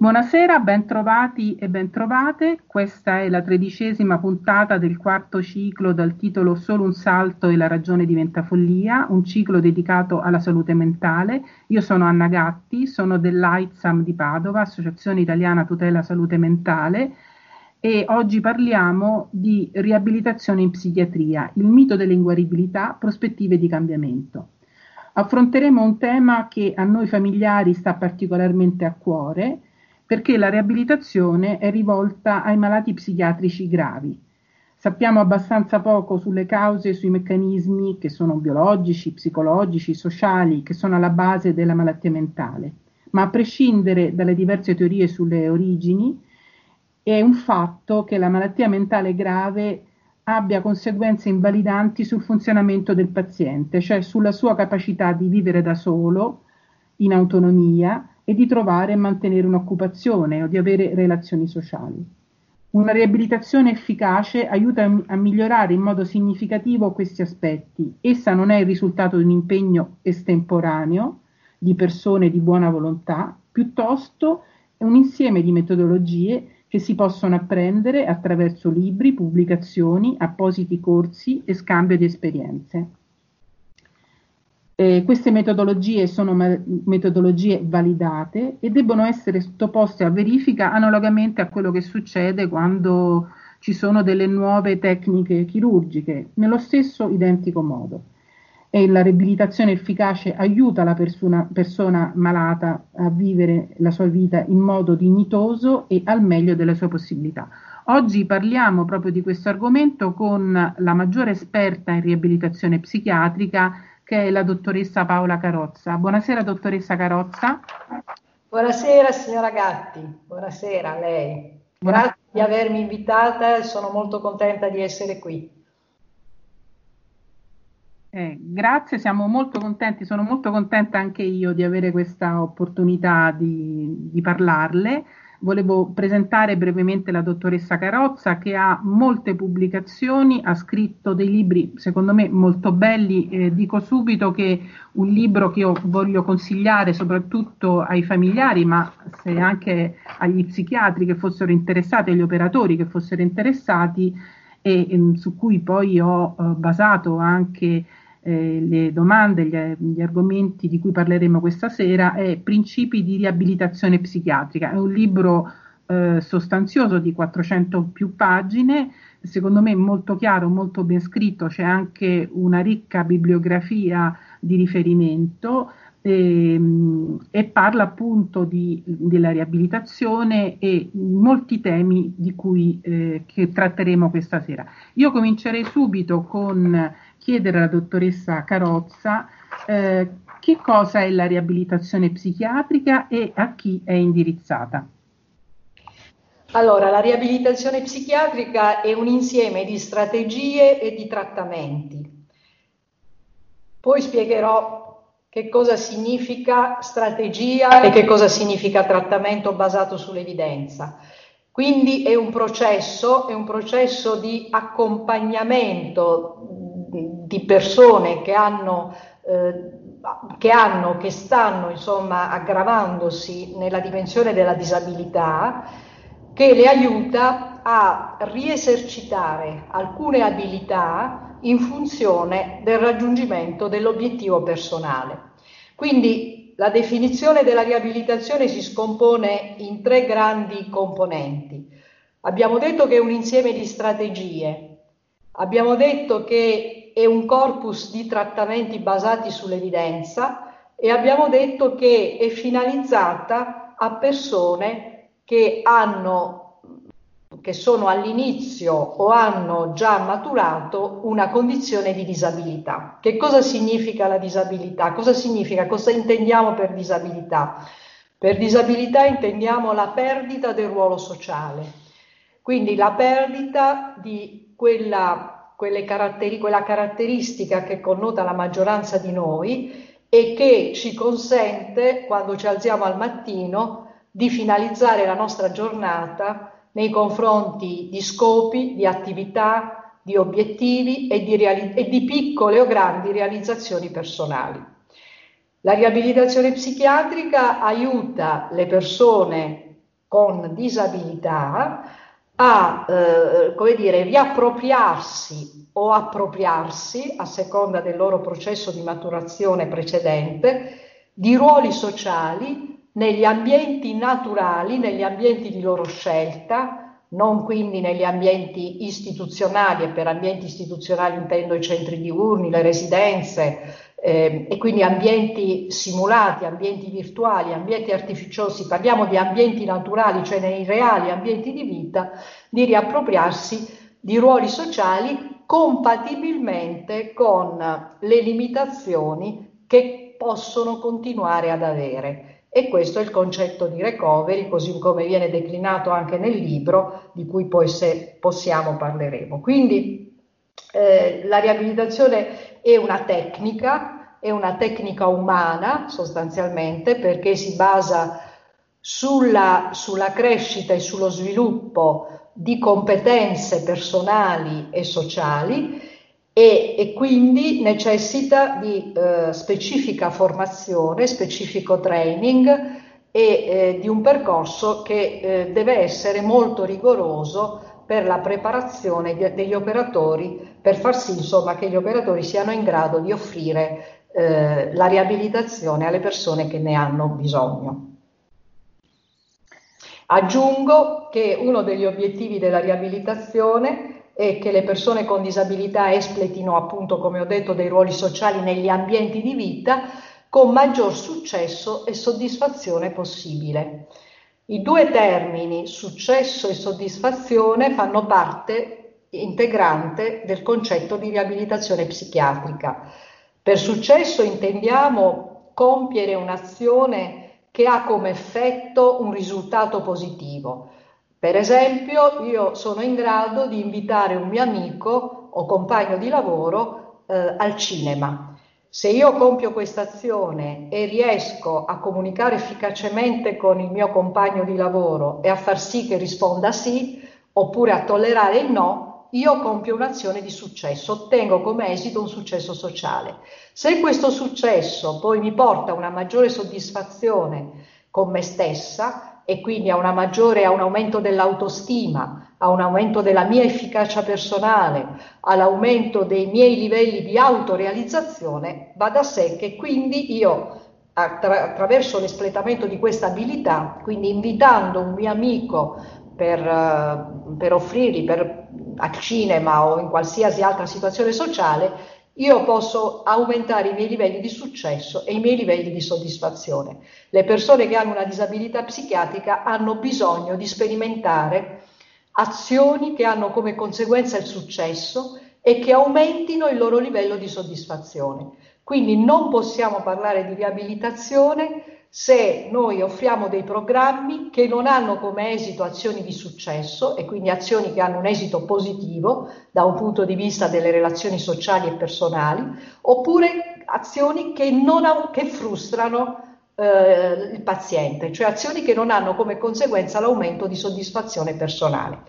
Buonasera, bentrovati e bentrovate. Questa è la tredicesima puntata del quarto ciclo dal titolo Solo un salto e la ragione diventa follia, un ciclo dedicato alla salute mentale. Io sono Anna Gatti, sono dell'AITSAM di Padova, Associazione Italiana Tutela Salute Mentale, e oggi parliamo di riabilitazione in psichiatria, il mito dell'inguaribilità, prospettive di cambiamento. Affronteremo un tema che a noi familiari sta particolarmente a cuore perché la riabilitazione è rivolta ai malati psichiatrici gravi. Sappiamo abbastanza poco sulle cause e sui meccanismi che sono biologici, psicologici, sociali, che sono alla base della malattia mentale, ma a prescindere dalle diverse teorie sulle origini, è un fatto che la malattia mentale grave abbia conseguenze invalidanti sul funzionamento del paziente, cioè sulla sua capacità di vivere da solo, in autonomia, e di trovare e mantenere un'occupazione o di avere relazioni sociali. Una riabilitazione efficace aiuta a migliorare in modo significativo questi aspetti. Essa non è il risultato di un impegno estemporaneo di persone di buona volontà, piuttosto è un insieme di metodologie che si possono apprendere attraverso libri, pubblicazioni, appositi corsi e scambio di esperienze. Eh, queste metodologie sono ma- metodologie validate e debbono essere sottoposte a verifica analogamente a quello che succede quando ci sono delle nuove tecniche chirurgiche, nello stesso identico modo. E la riabilitazione efficace aiuta la persona, persona malata a vivere la sua vita in modo dignitoso e al meglio delle sue possibilità. Oggi parliamo proprio di questo argomento con la maggiore esperta in riabilitazione psichiatrica, che è la dottoressa Paola Carozza. Buonasera dottoressa Carozza. Buonasera signora Gatti, buonasera a lei. Grazie di avermi invitata, sono molto contenta di essere qui. Eh, grazie, siamo molto contenti, sono molto contenta anche io di avere questa opportunità di, di parlarle volevo presentare brevemente la dottoressa Carozza che ha molte pubblicazioni, ha scritto dei libri secondo me molto belli, eh, dico subito che un libro che io voglio consigliare soprattutto ai familiari ma se anche agli psichiatri che fossero interessati, agli operatori che fossero interessati e, e ehm, su cui poi ho eh, basato anche eh, le domande, gli, gli, argomenti di cui parleremo questa sera è Principi di riabilitazione psichiatrica. È un libro eh, sostanzioso di 400 più pagine, secondo me molto chiaro, molto ben scritto, c'è anche una ricca bibliografia di riferimento. E, ehm, e, parla appunto di, della riabilitazione e molti temi di cui eh, tratteremo questa sera. Io comincerei subito con chiedere alla dottoressa Carozza eh, che cosa è la riabilitazione psichiatrica e a chi è indirizzata. Allora, la riabilitazione psichiatrica è un insieme di strategie e di trattamenti. Poi spiegherò che cosa significa strategia e che cosa significa trattamento basato sull'evidenza. Quindi è un processo, è un processo di accompagnamento di persone che hanno, eh, che, hanno, che stanno insomma aggravandosi nella dimensione della disabilità, che le aiuta a riesercitare alcune abilità in funzione del raggiungimento dell'obiettivo personale. Quindi la definizione della riabilitazione si scompone in tre grandi componenti. Abbiamo detto che è un insieme di strategie, abbiamo detto che è un corpus di trattamenti basati sull'evidenza e abbiamo detto che è finalizzata a persone che hanno che sono all'inizio o hanno già maturato una condizione di disabilità. Che cosa significa la disabilità? Cosa significa? Cosa intendiamo per disabilità? Per disabilità intendiamo la perdita del ruolo sociale, quindi la perdita di quella caratteri- quella caratteristica che connota la maggioranza di noi e che ci consente, quando ci alziamo al mattino, di finalizzare la nostra giornata nei confronti di scopi, di attività, di obiettivi e di, reali- e di piccole o grandi realizzazioni personali. La riabilitazione psichiatrica aiuta le persone con disabilità a eh, come dire, riappropriarsi o appropriarsi, a seconda del loro processo di maturazione precedente, di ruoli sociali negli ambienti naturali, negli ambienti di loro scelta, non quindi negli ambienti istituzionali, e per ambienti istituzionali intendo i centri diurni, le residenze, eh, e quindi ambienti simulati, ambienti virtuali, ambienti artificiosi, parliamo di ambienti naturali, cioè nei reali ambienti di vita, di riappropriarsi di ruoli sociali compatibilmente con le limitazioni che possono continuare ad avere. E questo è il concetto di recovery, così come viene declinato anche nel libro, di cui poi se possiamo parleremo. Quindi eh, la riabilitazione è una tecnica, è una tecnica umana sostanzialmente perché si basa sulla, sulla crescita e sullo sviluppo di competenze personali e sociali e, e quindi necessita di eh, specifica formazione, specifico training e eh, di un percorso che eh, deve essere molto rigoroso per la preparazione de- degli operatori, per far sì insomma che gli operatori siano in grado di offrire eh, la riabilitazione alle persone che ne hanno bisogno. Aggiungo che uno degli obiettivi della riabilitazione è che le persone con disabilità espletino appunto, come ho detto, dei ruoli sociali negli ambienti di vita con maggior successo e soddisfazione possibile. I due termini successo e soddisfazione fanno parte integrante del concetto di riabilitazione psichiatrica. Per successo intendiamo compiere un'azione che ha come effetto un risultato positivo. Per esempio, io sono in grado di invitare un mio amico o compagno di lavoro eh, al cinema se io compio questa azione e riesco a comunicare efficacemente con il mio compagno di lavoro e a far sì che risponda sì, oppure a tollerare il no, io compio un'azione di successo, ottengo come esito un successo sociale. Se questo successo poi mi porta a una maggiore soddisfazione con me stessa e quindi a, maggiore, a un aumento dell'autostima, a un aumento della mia efficacia personale, all'aumento dei miei livelli di autorealizzazione, va da sé che quindi io attra- attraverso l'espletamento di questa abilità, quindi invitando un mio amico per, uh, per offrirgli per, al cinema o in qualsiasi altra situazione sociale, io posso aumentare i miei livelli di successo e i miei livelli di soddisfazione. Le persone che hanno una disabilità psichiatrica hanno bisogno di sperimentare azioni che hanno come conseguenza il successo e che aumentino il loro livello di soddisfazione. Quindi non possiamo parlare di riabilitazione se noi offriamo dei programmi che non hanno come esito azioni di successo e quindi azioni che hanno un esito positivo da un punto di vista delle relazioni sociali e personali, oppure azioni che, non, che frustrano eh, il paziente, cioè azioni che non hanno come conseguenza l'aumento di soddisfazione personale.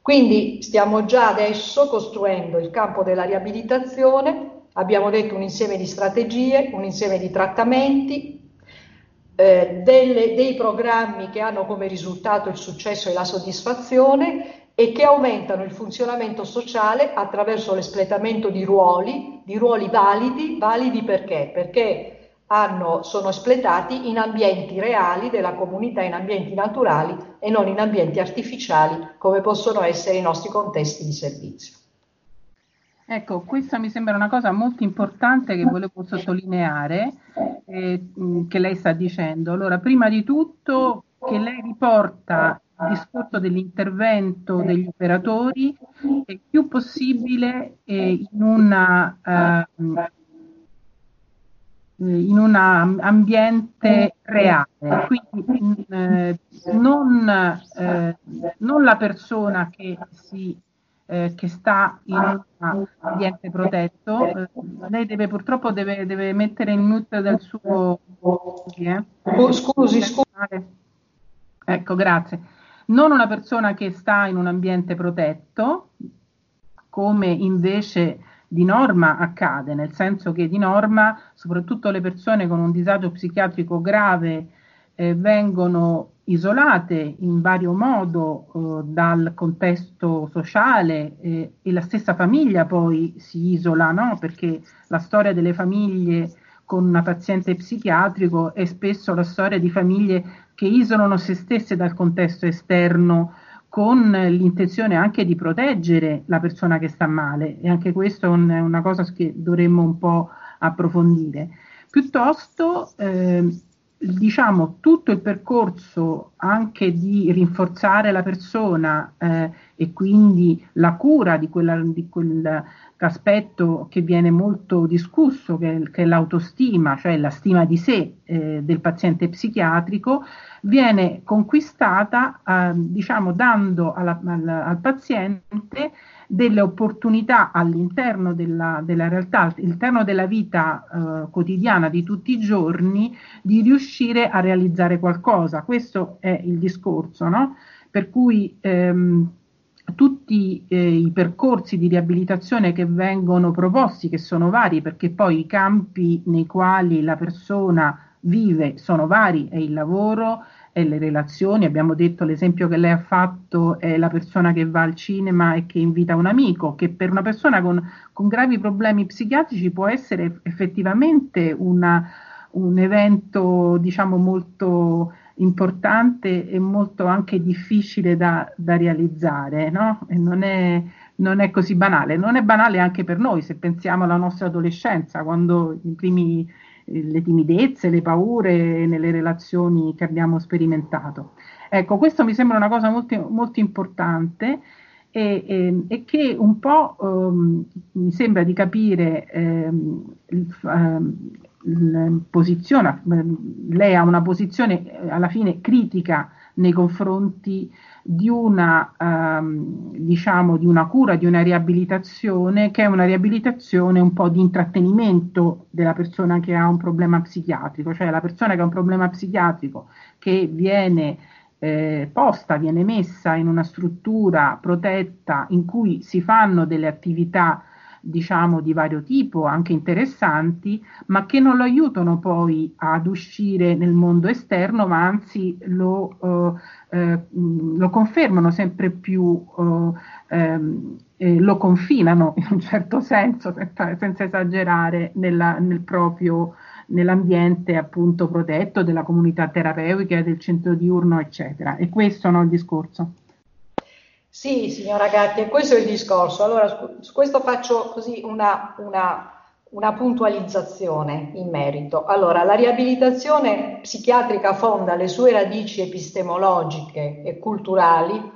Quindi stiamo già adesso costruendo il campo della riabilitazione, abbiamo detto un insieme di strategie, un insieme di trattamenti, eh, delle, dei programmi che hanno come risultato il successo e la soddisfazione e che aumentano il funzionamento sociale attraverso l'espletamento di ruoli, di ruoli validi, validi perché? Perché hanno, sono espletati in ambienti reali della comunità, in ambienti naturali e non in ambienti artificiali come possono essere i nostri contesti di servizio. Ecco, questa mi sembra una cosa molto importante che volevo sottolineare, eh, che lei sta dicendo. Allora, prima di tutto che lei riporta il discorso dell'intervento degli operatori il più possibile eh, in una uh, in un ambiente reale, quindi eh, non, eh, non, la persona che, si, eh, che sta in un ambiente protetto, eh, lei deve purtroppo deve, deve, mettere in mute del suo... Eh. Oh, scusi, scusi. Ecco, grazie. Non una persona che sta in un ambiente protetto, come invece di norma accade, nel senso che di norma soprattutto le persone con un disagio psichiatrico grave eh, vengono isolate in vario modo eh, dal contesto sociale eh, e la stessa famiglia poi si isola, no? perché la storia delle famiglie con una paziente psichiatrico è spesso la storia di famiglie che isolano se stesse dal contesto esterno con l'intenzione anche di proteggere la persona che sta male e anche questo è un, una cosa che dovremmo un po' approfondire. Piuttosto eh, diciamo, tutto il percorso anche di rinforzare la persona eh, e quindi la cura di, quella, di quell'aspetto che viene molto discusso, che è, che è l'autostima, cioè la stima di sé eh, del paziente psichiatrico, viene conquistata eh, diciamo, dando alla, al, al paziente delle opportunità all'interno della, della realtà, all'interno della vita eh, quotidiana di tutti i giorni, di riuscire a realizzare qualcosa. Questo è il discorso, no? Per cui ehm, tutti eh, i percorsi di riabilitazione che vengono proposti, che sono vari, perché poi i campi nei quali la persona vive sono vari, è il lavoro, e le relazioni. Abbiamo detto l'esempio che lei ha fatto è la persona che va al cinema e che invita un amico, che per una persona con, con gravi problemi psichiatrici può essere effettivamente una, un evento, diciamo, molto importante e molto anche difficile da, da realizzare, no? Non è, non è così banale. Non è banale anche per noi, se pensiamo alla nostra adolescenza, quando i primi le timidezze, le paure nelle relazioni che abbiamo sperimentato. Ecco, questo mi sembra una cosa molto, molto importante e, e, e, che un po' um, mi sembra di capire um, il, il posizione, lei ha una posizione alla fine critica nei confronti di una, ehm, diciamo, di una cura, di una riabilitazione che è una riabilitazione un po' di intrattenimento della persona che ha un problema psichiatrico, cioè la persona che ha un problema psichiatrico che viene eh, posta, viene messa in una struttura protetta in cui si fanno delle attività diciamo di vario tipo, anche interessanti, ma che non lo aiutano poi ad uscire nel mondo esterno, ma anzi lo, eh, eh, lo confermano sempre più, eh, lo confinano in un certo senso, senza, senza esagerare, nella, nel proprio nell'ambiente appunto protetto della comunità terapeutica, del centro diurno, eccetera. E questo no, il discorso. Sì, signora Gatti, e questo è il discorso. Allora, su questo faccio così una, una, una puntualizzazine in merito. Allora, la riabilitazione psichiatrica fonda le sue radici epistemologiche e culturali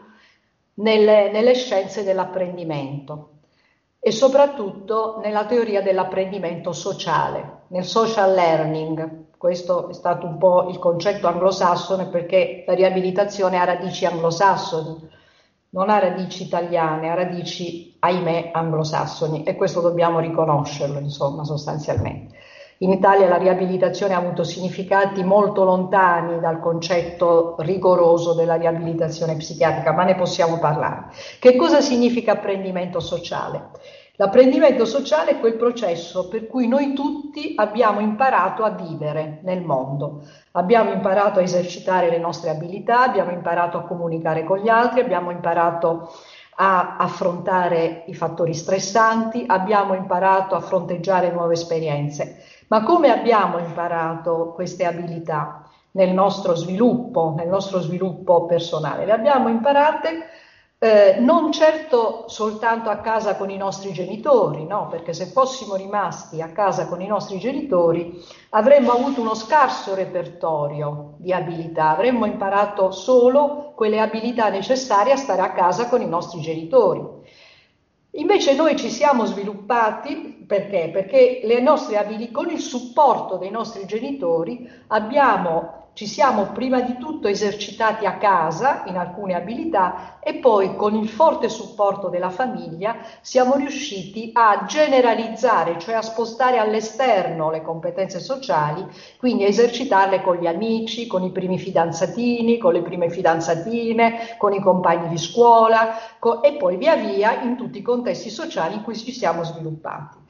nelle, nelle scienze dell'apprendimento e soprattutto nella teoria dell'apprendimento sociale, nel social learning. Questo è stato un po' il concetto anglosassone perché la riabilitazione ha radici anglosassoni non ha radici italiane, ha radici, ahimè, anglosassoni e questo dobbiamo riconoscerlo, insomma, sostanzialmente. In Italia la riabilitazione ha avuto significati molto lontani dal concetto rigoroso della riabilitazione psichiatrica, ma ne possiamo parlare. Che cosa significa apprendimento sociale? L'apprendimento sociale è quel processo per cui noi tutti abbiamo imparato a vivere nel mondo, abbiamo imparato a esercitare le nostre abilità, abbiamo imparato a comunicare con gli altri, abbiamo imparato a affrontare i fattori stressanti, abbiamo imparato a fronteggiare nuove esperienze. Ma come abbiamo imparato queste abilità nel nostro sviluppo, nel nostro sviluppo personale? Le abbiamo imparate eh, non certo soltanto a casa con i nostri genitori, no? perché se fossimo rimasti a casa con i nostri genitori avremmo avuto uno scarso repertorio di abilità, avremmo imparato solo quelle abilità necessarie a stare a casa con i nostri genitori. Invece noi ci siamo sviluppati perché? Perché abilità, con il supporto dei nostri genitori abbiamo ci siamo prima di tutto esercitati a casa in alcune abilità e poi con il forte supporto della famiglia siamo riusciti a generalizzare, cioè a spostare all'esterno le competenze sociali, quindi a esercitarle con gli amici, con i primi fidanzatini, con le prime fidanzatine, con i compagni di scuola co- e poi via via in tutti i contesti sociali in cui ci siamo sviluppati.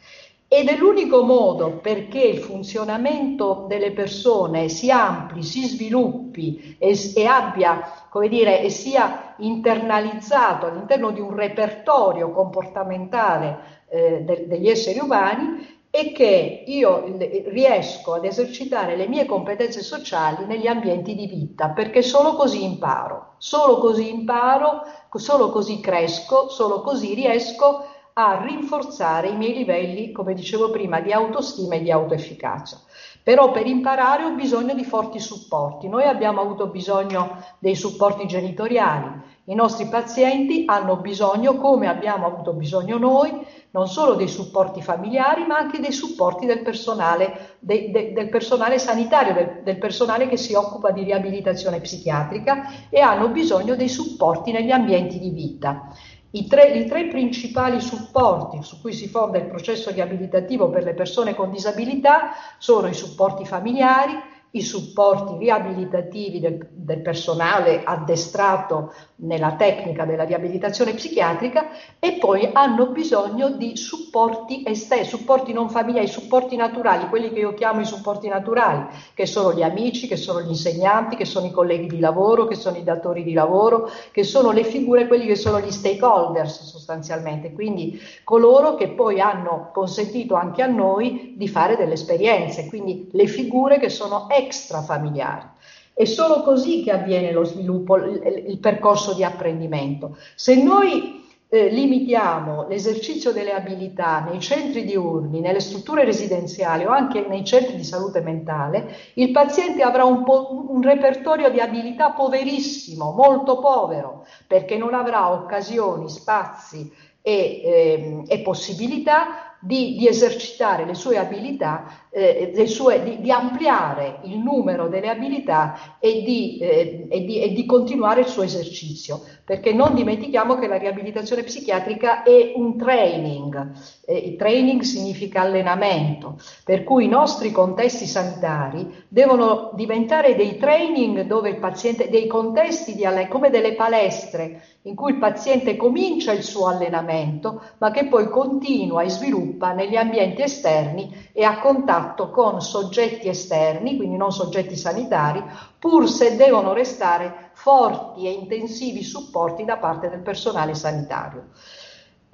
Ed è l'unico modo perché il funzionamento delle persone si ampli, si sviluppi e, e abbia, come dire, e sia internalizzato all'interno di un repertorio comportamentale eh, de, degli esseri umani è che io riesco ad esercitare le mie competenze sociali negli ambienti di vita, perché solo così imparo, solo così imparo, solo così cresco, solo così riesco a rinforzare i miei livelli, come dicevo prima, di autostima e di autoefficacia. Però per imparare ho bisogno di forti supporti. Noi abbiamo avuto bisogno dei supporti genitoriali. I nostri pazienti hanno bisogno, come abbiamo avuto bisogno noi, non solo dei supporti familiari, ma anche dei supporti del personale, de, de, del personale sanitario, del, del personale che si occupa di riabilitazione psichiatrica e hanno bisogno dei supporti negli ambienti di vita. I tre, I tre, principali supporti su cui si fonda il processo riabilitativo per le persone con disabilità sono i supporti familiari, i supporti riabilitativi del, del, personale addestrato nella tecnica della riabilitazione psichiatrica e poi hanno bisogno di supporti esterni, supporti non familiari, supporti naturali, quelli che io chiamo i supporti naturali, che sono gli amici, che sono gli insegnanti, che sono i colleghi di lavoro, che sono i datori di lavoro, che sono le figure, quelli che sono gli stakeholders sostanzialmente, quindi coloro che poi hanno consentito anche a noi di fare delle esperienze, quindi le figure che sono extrafamiliari. È solo così che avviene lo sviluppo, il, percorso di apprendimento. Se noi eh, limitiamo l'esercizio delle abilità nei centri diurni, nelle strutture residenziali o anche nei centri di salute mentale, il paziente avrà un, po- un repertorio di abilità poverissimo, molto povero, perché non avrà occasioni, spazi e, eh, e possibilità di, di, esercitare le sue abilità, eh, sue, di, di, ampliare il numero delle abilità e di, eh, e, e di, continuare il suo esercizio, perché non dimentichiamo che la riabilitazione psichiatrica è un training, eh, training significa allenamento, per cui i nostri contesti sanitari devono diventare dei training dove il paziente, dei contesti di allenamento, come delle palestre in cui il paziente comincia il suo allenamento, ma che poi continua e sviluppa negli ambienti esterni e a contatto con soggetti esterni, quindi non soggetti sanitari, pur se devono restare forti e intensivi supporti da parte del personale sanitario.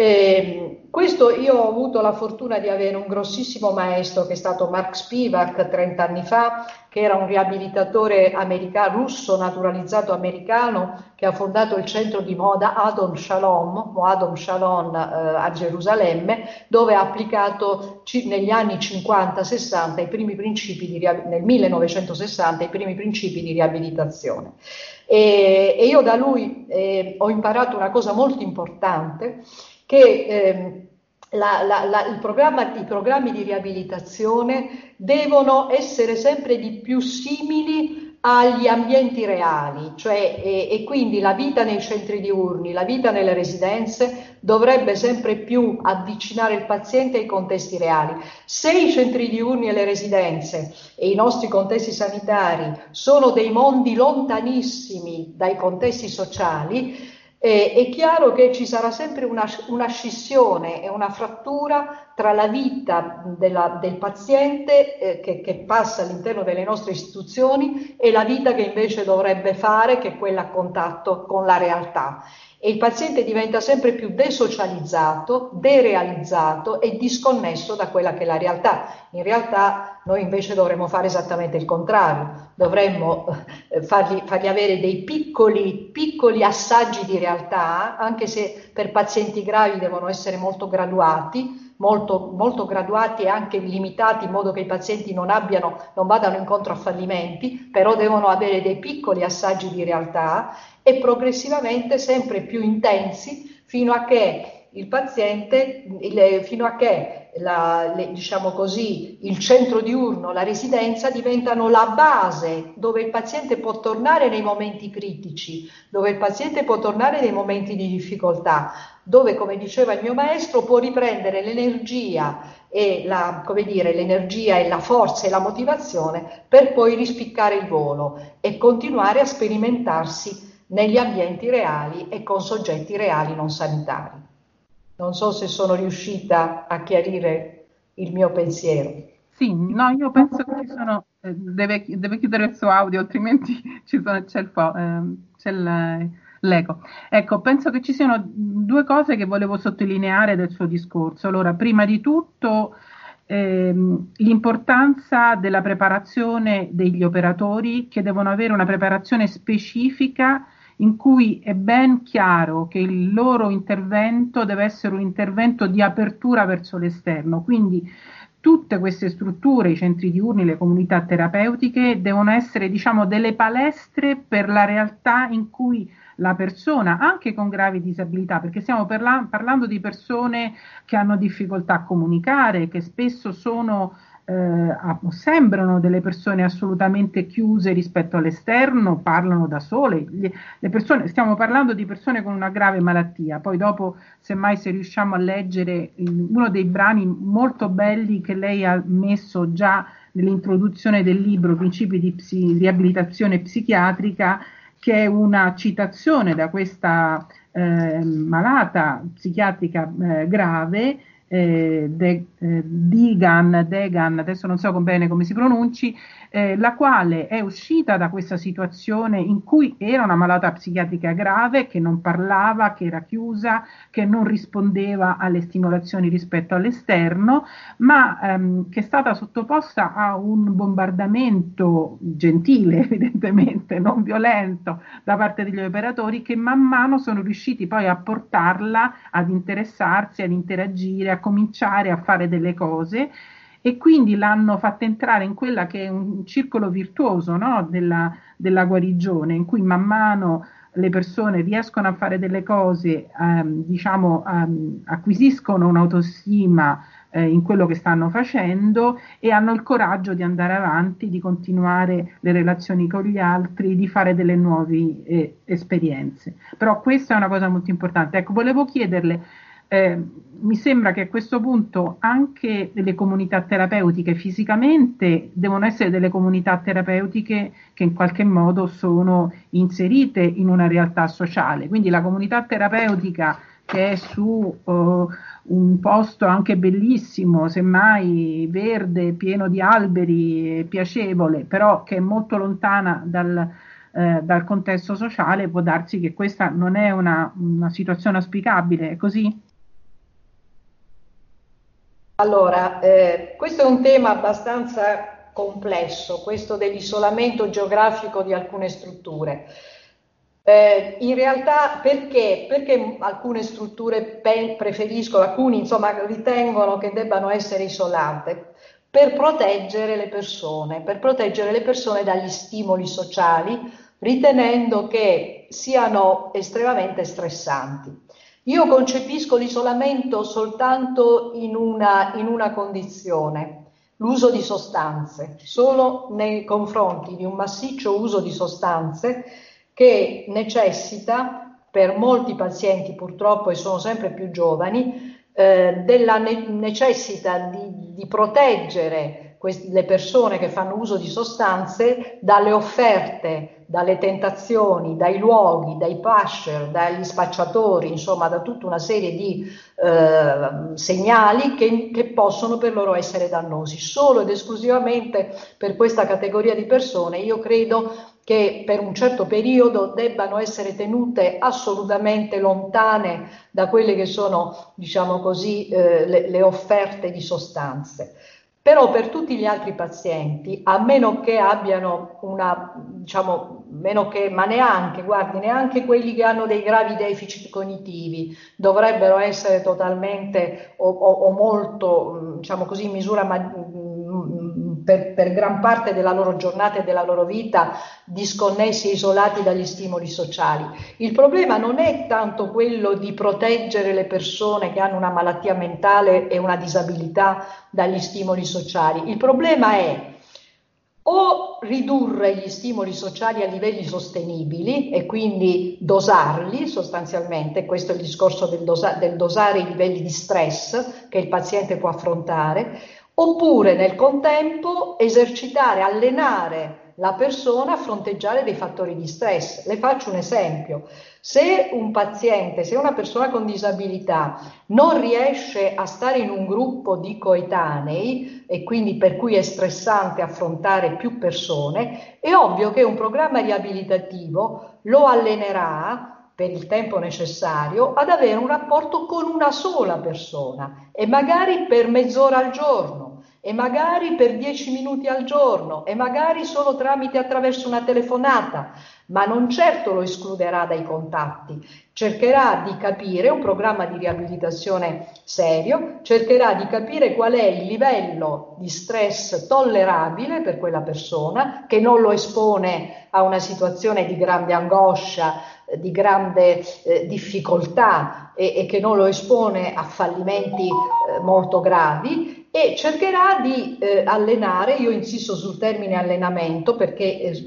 Eh, questo io ho avuto la fortuna di avere un grossissimo maestro che è stato Mark Spivak 30 anni fa, che era un riabilitatore americano, russo naturalizzato americano, che ha fondato il centro di moda Adon Shalom, Adon Shalom eh, a Gerusalemme, dove ha applicato negli anni 50-60 i primi principi di, nel 1960 i primi principi di riabilitazione. E, e io da lui eh, ho imparato una cosa molto importante che eh, la, la, la, i programmi di riabilitazione devono essere sempre di più simili agli ambienti reali, cioè e, e, quindi la vita nei centri diurni, la vita nelle residenze dovrebbe sempre più avvicinare il paziente ai contesti reali. Se i centri diurni e le residenze e i nostri contesti sanitari sono dei mondi lontanissimi dai contesti sociali, eh, è chiaro che ci sarà sempre una, una, scissione e una frattura tra la vita della, del paziente eh, che, che, passa all'interno delle nostre istituzioni e la vita che invece dovrebbe fare, che è quella a contatto con la realtà e il paziente diventa sempre più desocializzato, derealizzato e disconnesso da quella che è la realtà. In realtà noi invece dovremmo fare esattamente il contrario, dovremmo eh, fargli, fargli avere dei piccoli, piccoli assaggi di realtà, anche se per pazienti gravi devono essere molto graduati, Molto, molto, graduati e anche limitati in modo che i pazienti non, abbiano, non vadano incontro a fallimenti, però devono avere dei piccoli assaggi di realtà e progressivamente sempre più intensi fino a che il paziente, il, fino a che la, le, diciamo così, il centro diurno, la residenza diventano la base dove il paziente può tornare nei momenti critici, dove il paziente può tornare nei momenti di difficoltà, dove, come diceva il mio maestro, può riprendere l'energia e la, dire, l'energia e la forza e la motivazione per poi rispiccare il volo e continuare a sperimentarsi negli ambienti reali e con soggetti reali non sanitari. Non so se sono riuscita a chiarire il mio pensiero. Sì, no, io penso che ci sono, eh, deve, deve, chiudere il suo audio, altrimenti sono, c'è, il, eh, c'è l'eco. Ecco, penso che ci siano due cose che volevo sottolineare del suo discorso. Allora, prima di tutto ehm, l'importanza della preparazione degli operatori che devono avere una preparazione specifica in cui è ben chiaro che il loro intervento deve essere un intervento di apertura verso l'esterno, quindi tutte queste strutture, i centri diurni, le comunità terapeutiche, devono essere diciamo, delle palestre per la realtà in cui la persona, anche con gravi disabilità, perché stiamo parla- parlando di persone che hanno difficoltà a comunicare, che spesso sono eh, sembrano delle persone assolutamente chiuse rispetto all'esterno, parlano da sole. Le persone, stiamo parlando di persone con una grave malattia. Poi dopo, semmai se riusciamo a leggere uno dei brani molto belli che lei ha messo già nell'introduzione del libro Principi di psi- riabilitazione psichiatrica, che è una citazione da questa eh, malata psichiatrica eh, grave eh, De, eh, Digan, Degan, adesso non so bene come si pronunci, eh, la quale è uscita da questa situazione in cui era una malata psichiatrica grave, che non parlava, che era chiusa, che non rispondeva alle stimolazioni rispetto all'esterno, ma ehm, che è stata sottoposta a un bombardamento gentile, evidentemente, non violento, da parte degli operatori, che man mano sono riusciti poi a portarla ad interessarsi, ad interagire, a cominciare a fare delle cose e quindi l'hanno fatta entrare in quella che è un circolo virtuoso no? della, della, guarigione, in cui man mano le persone riescono a fare delle cose, ehm, diciamo, ehm, acquisiscono un'autostima eh, in quello che stanno facendo e hanno il coraggio di andare avanti, di continuare le relazioni con gli altri, di fare delle nuove eh, esperienze. Però questa è una cosa molto importante. Ecco, volevo chiederle eh, mi sembra che a questo punto anche le comunità terapeutiche fisicamente devono essere delle comunità terapeutiche che in qualche modo sono inserite in una realtà sociale. Quindi la comunità terapeutica che è su uh, un posto anche bellissimo, semmai verde, pieno di alberi, piacevole, però che è molto lontana dal, eh, dal contesto sociale, può darsi che questa non è una, una situazione auspicabile, è così? Allora, eh, questo è un tema abbastanza complesso, questo dell'isolamento geografico di alcune strutture. Eh, in realtà perché? Perché alcune strutture pe- preferiscono, alcuni insomma ritengono che debbano essere isolate per proteggere le persone, per proteggere le persone dagli stimoli sociali, ritenendo che siano estremamente stressanti. Io concepisco l'isolamento soltanto in una, in una condizione, l'uso di sostanze, solo nei confronti di un massiccio uso di sostanze che necessita per molti pazienti purtroppo e sono sempre più giovani eh, della ne- necessità di, di proteggere quest- le persone che fanno uso di sostanze dalle offerte dalle tentazioni, dai luoghi, dai pusher, dagli spacciatori, insomma da tutta una serie di eh, segnali che, che, possono per loro essere dannosi. Solo ed esclusivamente per questa categoria di persone io credo che per un certo periodo debbano essere tenute assolutamente lontane da quelle che sono, diciamo così, eh, le, le offerte di sostanze. Però per tutti gli altri pazienti, a meno che abbiano una, diciamo, meno che, ma neanche, guardi, neanche quelli che hanno dei gravi deficit cognitivi dovrebbero essere totalmente o, o, o molto, diciamo così, in misura ma, per, per, gran parte della loro giornata e della loro vita disconnessi e isolati dagli stimoli sociali. Il problema non è tanto quello di proteggere le persone che hanno una malattia mentale e una disabilità dagli stimoli sociali, il problema è o ridurre gli stimoli sociali a livelli sostenibili e quindi dosarli sostanzialmente, questo è il discorso del, dosa- del dosare i livelli di stress che il paziente può affrontare, oppure nel contempo esercitare, allenare la persona a fronteggiare dei fattori di stress. Le faccio un esempio. Se un paziente, se una persona con disabilità non riesce a stare in un gruppo di coetanei e quindi per cui è stressante affrontare più persone, è ovvio che un programma riabilitativo lo allenerà per il tempo necessario ad avere un rapporto con una sola persona e magari per mezz'ora al giorno e magari per dieci minuti al giorno e magari solo tramite attraverso una telefonata, ma non certo lo escluderà dai contatti, cercherà di capire un programma di riabilitazione serio, cercherà di capire qual è il livello di stress tollerabile per quella persona che non lo espone a una situazione di grande angoscia, di grande eh, difficoltà e, e, che non lo espone a fallimenti eh, molto gravi e cercherà di eh, allenare, io insisto sul termine allenamento perché eh,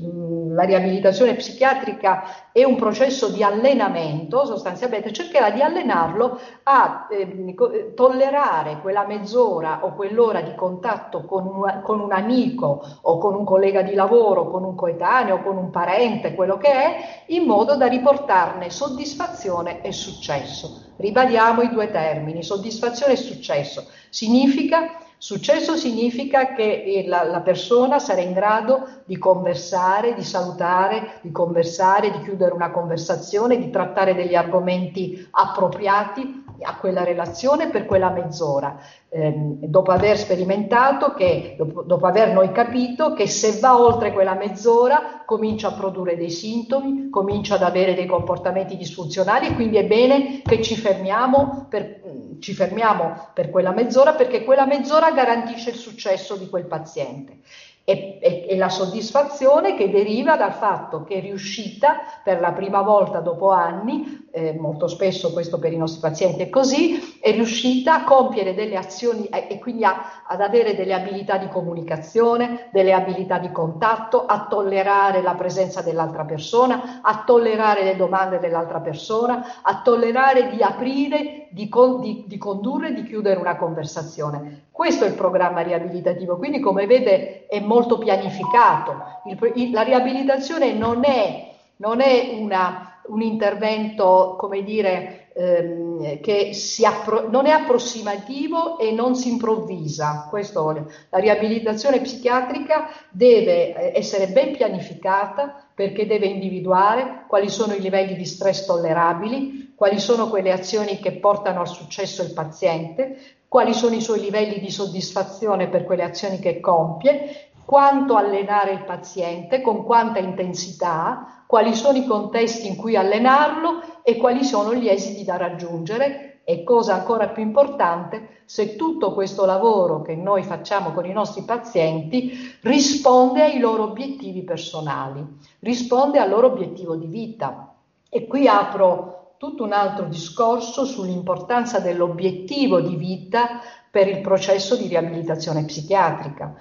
la riabilitazione psichiatrica è un processo di allenamento, sostanzialmente cercherà di allenarlo a ehm, eh, tollerare quella mezz'ora o quell'ora di contatto con un, con un amico o con un collega di lavoro, con un coetaneo, con un parente, quello che è, in modo da riportarne soddisfazione e successo. Ribadiamo i due termini, soddisfazione e successo. Significa Successo significa che la, la, persona sarà in grado di conversare, di salutare, di conversare, di chiudere una conversazione, di trattare degli argomenti appropriati a quella relazione per quella mezz'ora. Ehm, dopo aver sperimentato che, dopo, dopo aver noi capito che se va oltre quella mezz'ora comincia a produrre dei sintomi, comincia ad avere dei comportamenti disfunzionali e quindi è bene che ci fermiamo per, ci fermiamo per quella mezz'ora perché quella mezz'ora garantisce il successo di quel paziente e, e, e, la soddisfazione che deriva dal fatto che è riuscita per la prima volta dopo anni, eh, molto spesso questo per i nostri pazienti è così, è riuscita a compiere delle azioni e, e quindi a, ad avere delle abilità di comunicazione, delle abilità di contatto, a tollerare la presenza dell'altra persona, a tollerare le domande dell'altra persona, a tollerare di aprire, di, di, di condurre, di chiudere una conversazione. Questo è il programma riabilitativo, quindi come vede è molto pianificato. Il, il, la riabilitazione non è, non è una, un intervento, come dire, ehm, che appro- non è approssimativo e non si improvvisa. Questo, la riabilitazione psichiatrica deve eh, essere ben pianificata perché deve individuare quali sono i livelli di stress tollerabili, quali sono quelle azioni che portano al successo il paziente, quali sono i suoi livelli di soddisfazione per quelle azioni che compie, quanto allenare il paziente, con quanta intensità, quali sono i contesti in cui allenarlo? E quali sono gli esiti da raggiungere? E cosa ancora più importante, se tutto questo lavoro che noi facciamo con i nostri pazienti risponde ai loro obiettivi personali, risponde al loro obiettivo di vita. E qui apro tutto un altro discorso sull'importanza dell'obiettivo di vita per il processo di riabilitazione psichiatrica.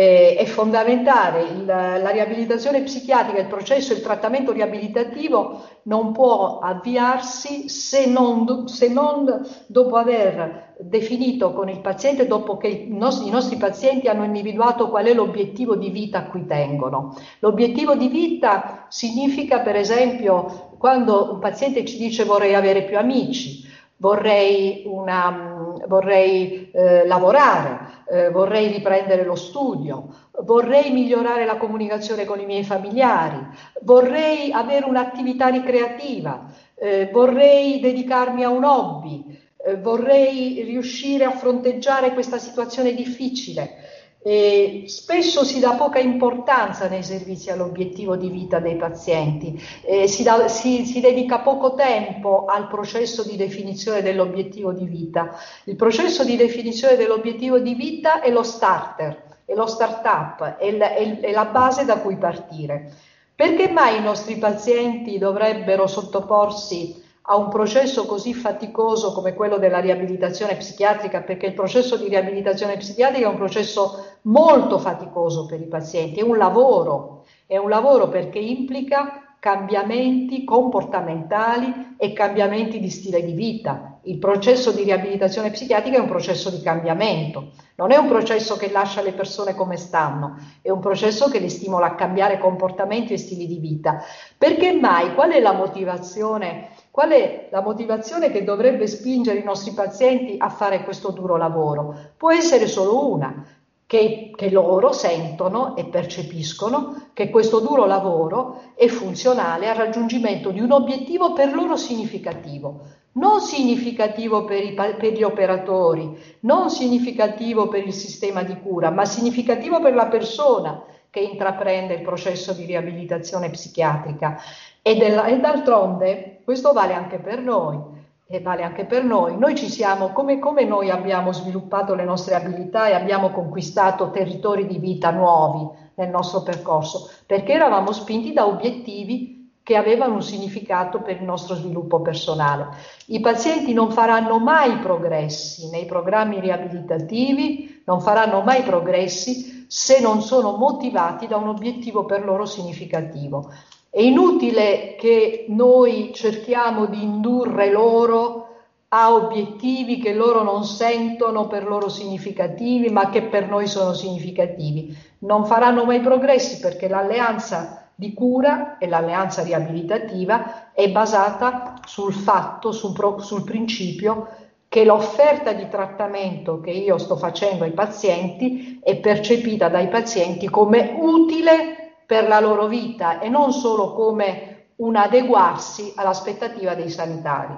Eh, è fondamentale, il, la riabilitazione psichiatrica, il processo, il trattamento riabilitativo non può avviarsi se non, se non dopo aver definito con il paziente, dopo che i nostri, i nostri pazienti hanno individuato qual è l'obiettivo di vita a cui tengono. L'obiettivo di vita significa, per esempio, quando un paziente ci dice vorrei avere più amici, vorrei, una, vorrei eh, lavorare, eh, vorrei riprendere lo studio, vorrei migliorare la comunicazione con i miei familiari, vorrei avere un'attività ricreativa, eh, vorrei dedicarmi a un hobby, eh, vorrei riuscire a fronteggiare questa situazione difficile. E spesso si dà poca importanza nei servizi all'obiettivo di vita dei pazienti, eh, si, da, si, si, dedica poco tempo al processo di definizione dell'obiettivo di vita. Il processo di definizione dell'obiettivo di vita è lo starter, è lo start-up, è, è, è la base da cui partire. Perché mai i nostri pazienti dovrebbero sottoporsi a un processo così faticoso come quello della riabilitazione psichiatrica, perché il processo di riabilitazione psichiatrica è un processo molto faticoso per i pazienti, è un lavoro, è un lavoro perché implica cambiamenti comportamentali e cambiamenti di stile di vita. Il processo di riabilitazione psichiatrica è un processo di cambiamento, non è un processo che lascia le persone come stanno, è un processo che le stimola a cambiare comportamenti e stili di vita. Perché mai? Qual è la motivazione? Qual è la motivazione che dovrebbe spingere i nostri pazienti a fare questo duro lavoro? Può essere solo una, che, che, loro sentono e percepiscono che questo duro lavoro è funzionale al raggiungimento di un obiettivo per loro significativo, non significativo per, i, per gli operatori, non significativo per il sistema di cura, ma significativo per la persona che intraprende il processo di riabilitazione psichiatrica. E, del, e d'altronde questo vale anche per noi e vale anche per noi. Noi ci siamo, come, come, noi abbiamo sviluppato le nostre abilità e abbiamo conquistato territori di vita nuovi nel nostro percorso, perché eravamo spinti da obiettivi che avevano un significato per il nostro sviluppo personale. I pazienti non faranno mai progressi nei programmi riabilitativi, non faranno mai progressi se non sono motivati da un obiettivo per loro significativo. È inutile che noi cerchiamo di indurre loro a obiettivi che loro non sentono per loro significativi, ma che per noi sono significativi. Non faranno mai progressi perché l'alleanza di cura e l'alleanza riabilitativa è basata sul fatto, sul, pro, sul principio che l'offerta di trattamento che io sto facendo ai pazienti è percepita dai pazienti come utile per la loro vita e non solo come un adeguarsi all'aspettativa dei sanitari.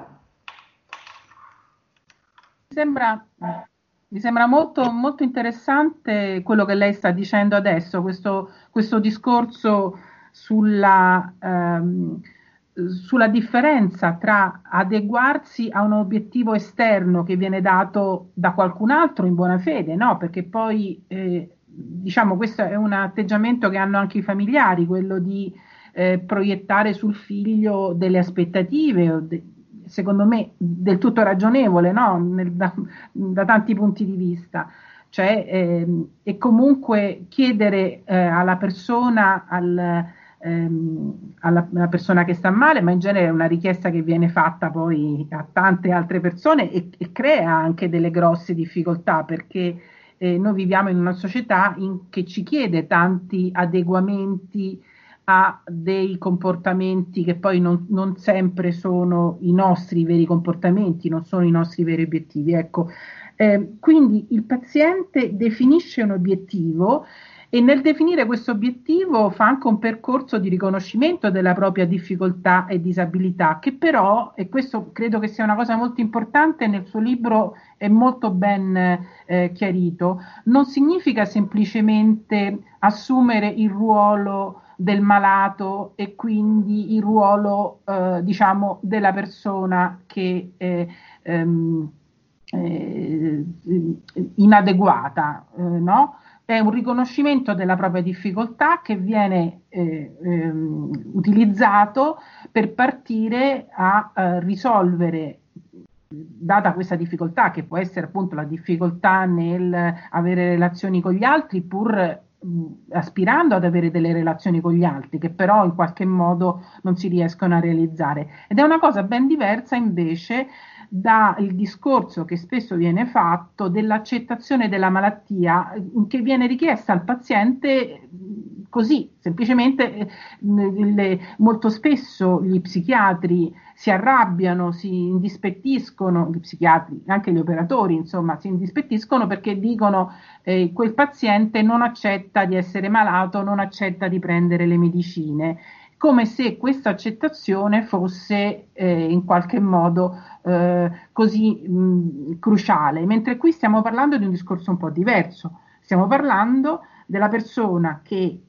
Mi sembra, mi sembra molto, molto, interessante quello che lei sta dicendo adesso, questo, questo discorso sulla, ehm, sulla, differenza tra adeguarsi a un obiettivo esterno che viene dato da qualcun altro in buona fede, no? perché poi eh, diciamo questo è un atteggiamento che hanno anche i familiari, quello di eh, proiettare sul figlio delle aspettative, secondo me del tutto ragionevole, no? Nel, da, da, tanti punti di vista. Cioè, eh, e comunque chiedere eh, alla persona, al, ehm, alla, alla, persona che sta male, ma in genere è una richiesta che viene fatta poi a tante altre persone e, e crea anche delle grosse difficoltà perché eh, noi viviamo in una società in, che ci chiede tanti adeguamenti a dei comportamenti che poi non, non, sempre sono i nostri veri comportamenti, non sono i nostri veri obiettivi. Ecco, eh, quindi il paziente definisce un obiettivo e nel definire questo obiettivo fa anche un percorso di riconoscimento della propria difficoltà e disabilità, che però, e questo credo che sia una cosa molto importante, nel suo libro è molto ben eh, chiarito, non significa semplicemente assumere il ruolo del malato e quindi il ruolo, eh, diciamo, della persona che è ehm, eh, inadeguata, eh, no? È un riconoscimento della propria difficoltà che viene eh, ehm, utilizzato per partire a eh, risolvere data questa difficoltà che può essere appunto la difficoltà nel avere relazioni con gli altri pur aspirando ad avere delle relazioni con gli altri che però in qualche modo non si riescono a realizzare. Ed è una cosa ben diversa invece dal discorso che spesso viene fatto dell'accettazione della malattia che viene richiesta al paziente così, semplicemente eh, le, molto spesso gli psichiatri si arrabbiano, si indispettiscono, gli psichiatri, anche gli operatori, insomma, si indispettiscono perché dicono eh, quel paziente non accetta di essere malato, non accetta di prendere le medicine come se questa accettazione fosse eh, in qualche modo eh, così mh, cruciale, mentre qui stiamo parlando di un discorso un po' diverso, stiamo parlando della persona che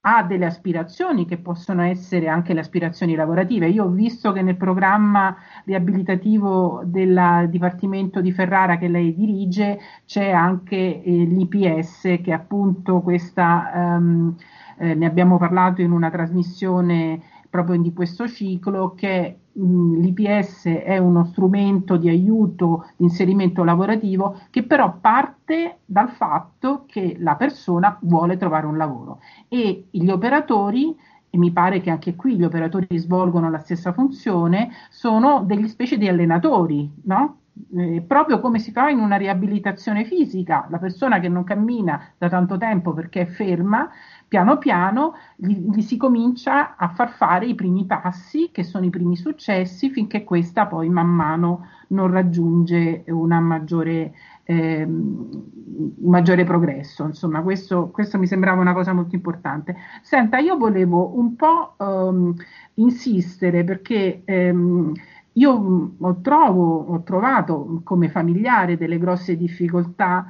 ha delle aspirazioni che possono essere anche le aspirazioni lavorative. Io ho visto che nel programma riabilitativo del Dipartimento di Ferrara che lei dirige c'è anche eh, l'IPS che è appunto questa um, eh, ne abbiamo parlato in una trasmissione proprio di questo ciclo, che mh, l'IPS è uno strumento di aiuto di inserimento lavorativo che però parte dal fatto che la persona vuole trovare un lavoro e gli operatori e mi pare che anche qui gli operatori svolgono la stessa funzione, sono degli specie di allenatori, no? Eh, proprio come si fa in una riabilitazione fisica, la persona che non cammina da tanto tempo perché è ferma, piano piano gli, gli, si comincia a far fare i primi passi, che sono i primi successi, finché questa poi man mano non raggiunge una maggiore, eh, un maggiore progresso. Insomma, questo, questo, mi sembrava una cosa molto importante. Senta, io volevo un po' ehm, insistere perché... Ehm, io ho, trovo, ho trovato come familiare delle grosse difficoltà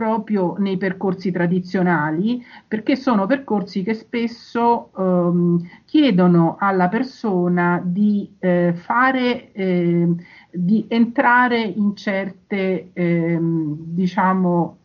proprio nei percorsi tradizionali, perché sono percorsi che spesso ehm, chiedono alla persona di eh, fare, eh, di entrare in certe, eh, diciamo,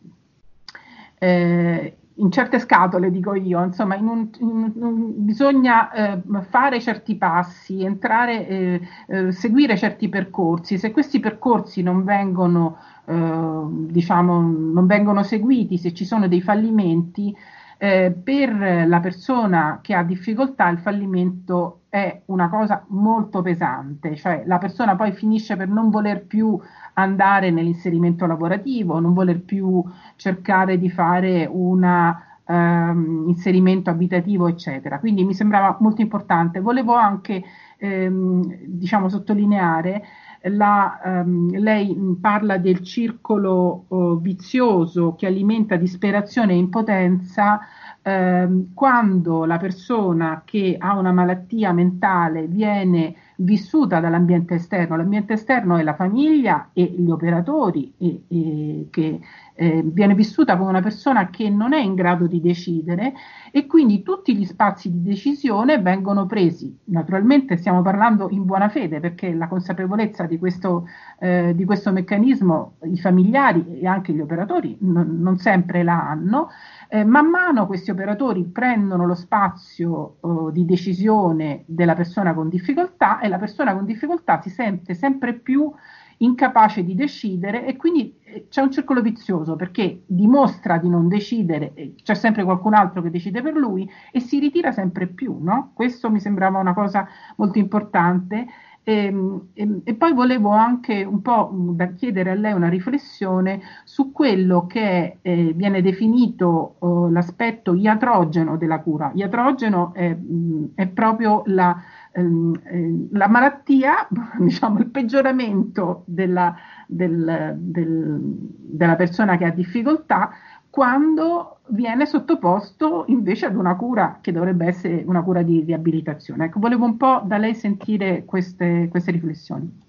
eh, in certe scatole, dico io, insomma, in un, in un, bisogna eh, fare certi passi, entrare, eh, eh, seguire certi percorsi. Se questi percorsi non vengono, eh, diciamo, non vengono seguiti, se ci sono dei fallimenti, eh, per la persona che ha difficoltà il fallimento è una cosa molto pesante, cioè la persona poi finisce per non voler più andare nell'inserimento lavorativo, non voler più cercare di fare un Um, inserimento abitativo, eccetera. Quindi mi sembrava molto importante. Volevo anche ehm, diciamo, sottolineare la, um, lei parla del circolo uh, vizioso che alimenta disperazione e impotenza ehm, quando la persona che ha una malattia mentale viene vissuta dall'ambiente esterno, l'ambiente esterno è la famiglia e gli operatori, e, e che eh, viene vissuta come una persona che non è in grado di decidere e quindi tutti gli spazi di decisione vengono presi. Naturalmente stiamo parlando in buona fede perché la consapevolezza di questo, eh, di questo meccanismo i familiari e anche gli operatori non, non sempre la hanno. Eh, man mano questi operatori prendono lo spazio eh, di decisione della persona con difficoltà e la persona con difficoltà si sente sempre più incapace di decidere e quindi eh, c'è un circolo vizioso perché dimostra di non decidere, c'è sempre qualcun altro che decide per lui e si ritira sempre più, no? Questo mi sembrava una cosa molto importante e, ehm, e, ehm, e, poi volevo anche un po' da chiedere a lei una riflessione su quello che eh, viene definito oh, l'aspetto iatrogeno della cura. Iatrogeno è, mh, è proprio la, ehm, eh, la, malattia, diciamo il peggioramento della, del, del, della persona che ha difficoltà quando viene sottoposto invece ad una cura che dovrebbe essere una cura di riabilitazione. Ecco, volevo un po' da lei sentire queste, queste riflessioni.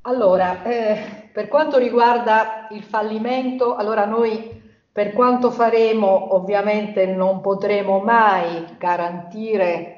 Allora, eh, per quanto riguarda il fallimento, allora noi per quanto faremo ovviamente non potremo mai garantire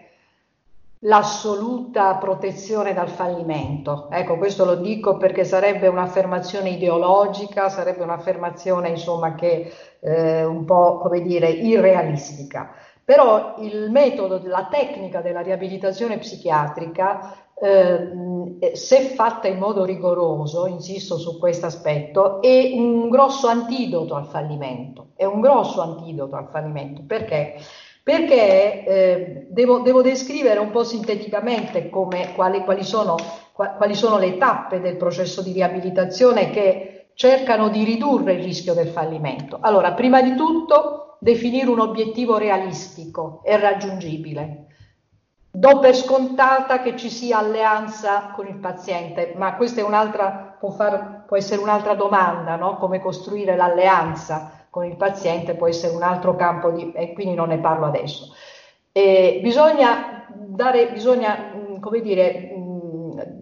l'assoluta protezione dal fallimento. Ecco, questo lo dico perché sarebbe un'affermazione ideologica, sarebbe un'affermazione insomma che eh, un po' come dire irrealistica. Però il metodo, la tecnica della riabilitazione psichiatrica, eh, se fatta in modo rigoroso, insisto su questo aspetto, è un grosso antidoto al fallimento. È un grosso antidoto al fallimento. Perché? Perché eh, devo, devo, descrivere un po' sinteticamente come, quali, quali, sono, quali sono le tappe del processo di riabilitazione che cercano di ridurre il rischio del fallimento. Allora, prima di tutto, definire un obiettivo realistico e raggiungibile. Do per scontata che ci sia alleanza con il paziente, ma questa è un'altra, può, far, può essere un'altra domanda, no? come costruire l'alleanza con il paziente può essere un altro campo di, e quindi non ne parlo adesso. E bisogna, dare, bisogna come dire,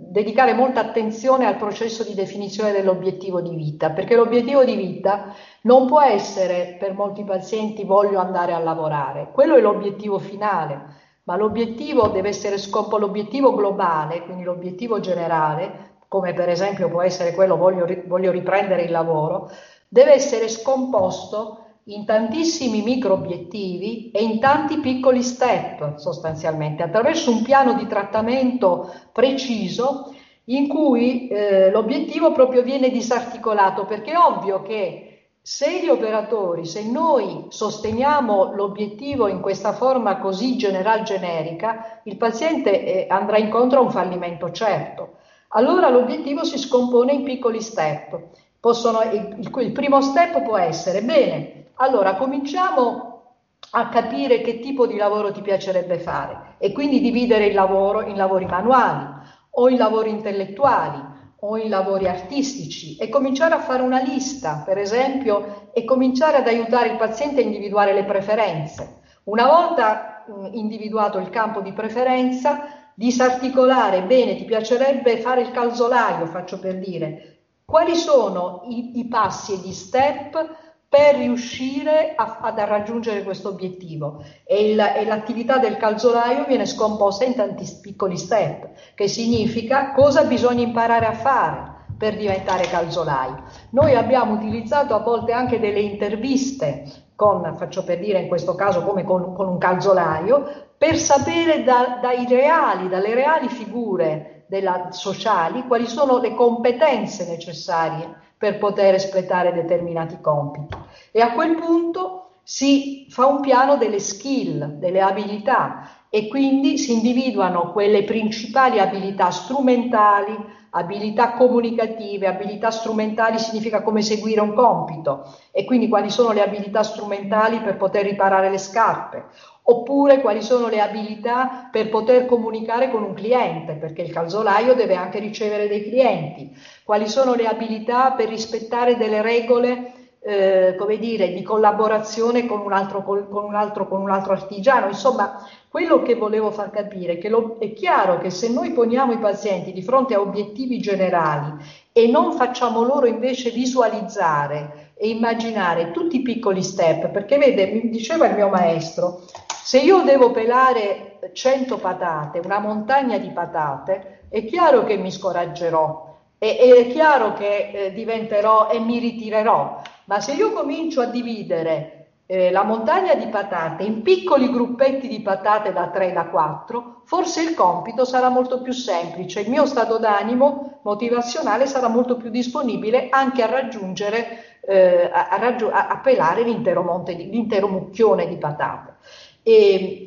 dedicare molta attenzione al processo di definizione dell'obiettivo di vita, perché l'obiettivo di vita non può essere per molti pazienti voglio andare a lavorare, quello è l'obiettivo finale, ma l'obiettivo deve essere scopo, l'obiettivo globale, quindi l'obiettivo generale, come per esempio può essere quello voglio riprendere il lavoro, deve essere scomposto in tantissimi micro obiettivi e in tanti piccoli step sostanzialmente, attraverso un piano di trattamento preciso in cui eh, l'obiettivo proprio viene disarticolato, perché è ovvio che se gli operatori, se noi sosteniamo l'obiettivo in questa forma così general generica, il paziente eh, andrà incontro a un fallimento certo. Allora l'obiettivo si scompone in piccoli step. Possono, il, il primo step può essere, bene, allora cominciamo a capire che tipo di lavoro ti piacerebbe fare e quindi dividere il lavoro in lavori manuali o in lavori intellettuali o in lavori artistici e cominciare a fare una lista, per esempio, e cominciare ad aiutare il paziente a individuare le preferenze. Una volta mh, individuato il campo di preferenza, disarticolare, bene, ti piacerebbe fare il calzolaio, faccio per dire, quali sono i, i passi e gli step per riuscire a, a raggiungere questo obiettivo e, il, e, l'attività del calzolaio viene scomposta in tanti piccoli step, che significa cosa bisogna imparare a fare per diventare calzolai. Noi abbiamo utilizzato a volte anche delle interviste con, faccio per dire in questo caso come con, con un calzolaio, per sapere da, dai reali, dalle reali figure della, sociali quali sono le competenze necessarie per poter espletare determinati compiti. E a quel punto si fa un piano delle skill, delle abilità e quindi si individuano quelle principali abilità strumentali, abilità comunicative, abilità strumentali significa come seguire un compito e quindi quali sono le abilità strumentali per poter riparare le scarpe oppure quali sono le abilità per poter comunicare con un cliente, perché il calzolaio deve anche ricevere dei clienti, quali sono le abilità per rispettare delle regole eh, come dire, di collaborazione con un, altro, con, un altro, con un altro artigiano. Insomma, quello che volevo far capire è che lo, è chiaro che se noi poniamo i pazienti di fronte a obiettivi generali e non facciamo loro invece visualizzare e immaginare tutti i piccoli step, perché vede, mi diceva il mio maestro, se io devo pelare 100 patate, una montagna di patate, è chiaro che mi scoraggerò, è, è chiaro che eh, diventerò e mi ritirerò, ma se io comincio a dividere eh, la montagna di patate in piccoli gruppetti di patate da 3 da 4, forse il compito sarà molto più semplice, il mio stato d'animo motivazionale sarà molto più disponibile anche a raggiungere, eh, a, a, raggiu- a, pelare l'intero, monte l'intero mucchione di patate.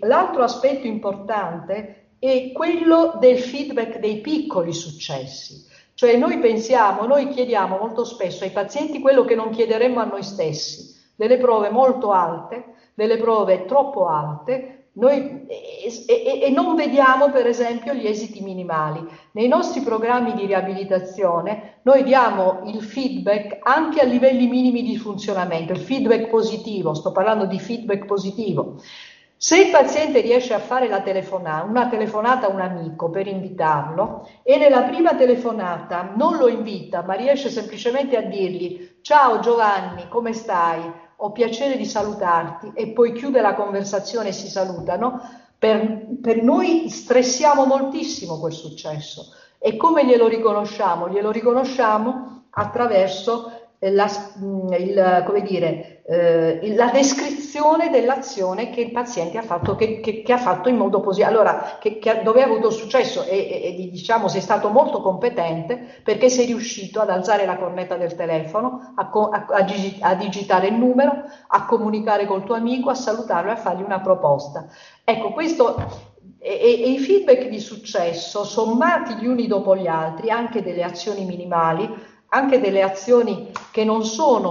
L'altro aspetto importante è quello del feedback dei piccoli successi. Cioè noi pensiamo, noi chiediamo molto spesso ai pazienti quello che non chiederemmo a noi stessi, delle prove molto alte, delle prove troppo alte, noi, e, e, e, non vediamo per esempio gli esiti minimali. Nei nostri programmi di riabilitazione noi diamo il feedback anche a livelli minimi di funzionamento, il feedback positivo, sto parlando di feedback positivo. Se il paziente riesce a fare telefonata, una telefonata a un amico per invitarlo e nella prima telefonata non lo invita, ma riesce semplicemente a dirgli ciao Giovanni, come stai? Ho piacere di salutarti e poi chiude la conversazione e si salutano, per, per noi stressiamo moltissimo quel successo. E come glielo riconosciamo? Glielo riconosciamo attraverso la, mm, il, come dire, eh, la descrizione dell'azione che il paziente ha fatto, che, che, che ha fatto in modo positivo, allora che, dove ha avuto successo e, e, diciamo sei stato molto competente perché sei riuscito ad alzare la cornetta del telefono, a, a, a, a digitare il numero, a comunicare col tuo amico, a salutarlo e a fargli una proposta. Ecco, questo e, e, i feedback di successo, sommati gli uni dopo gli altri, anche delle azioni minimali, anche delle azioni che,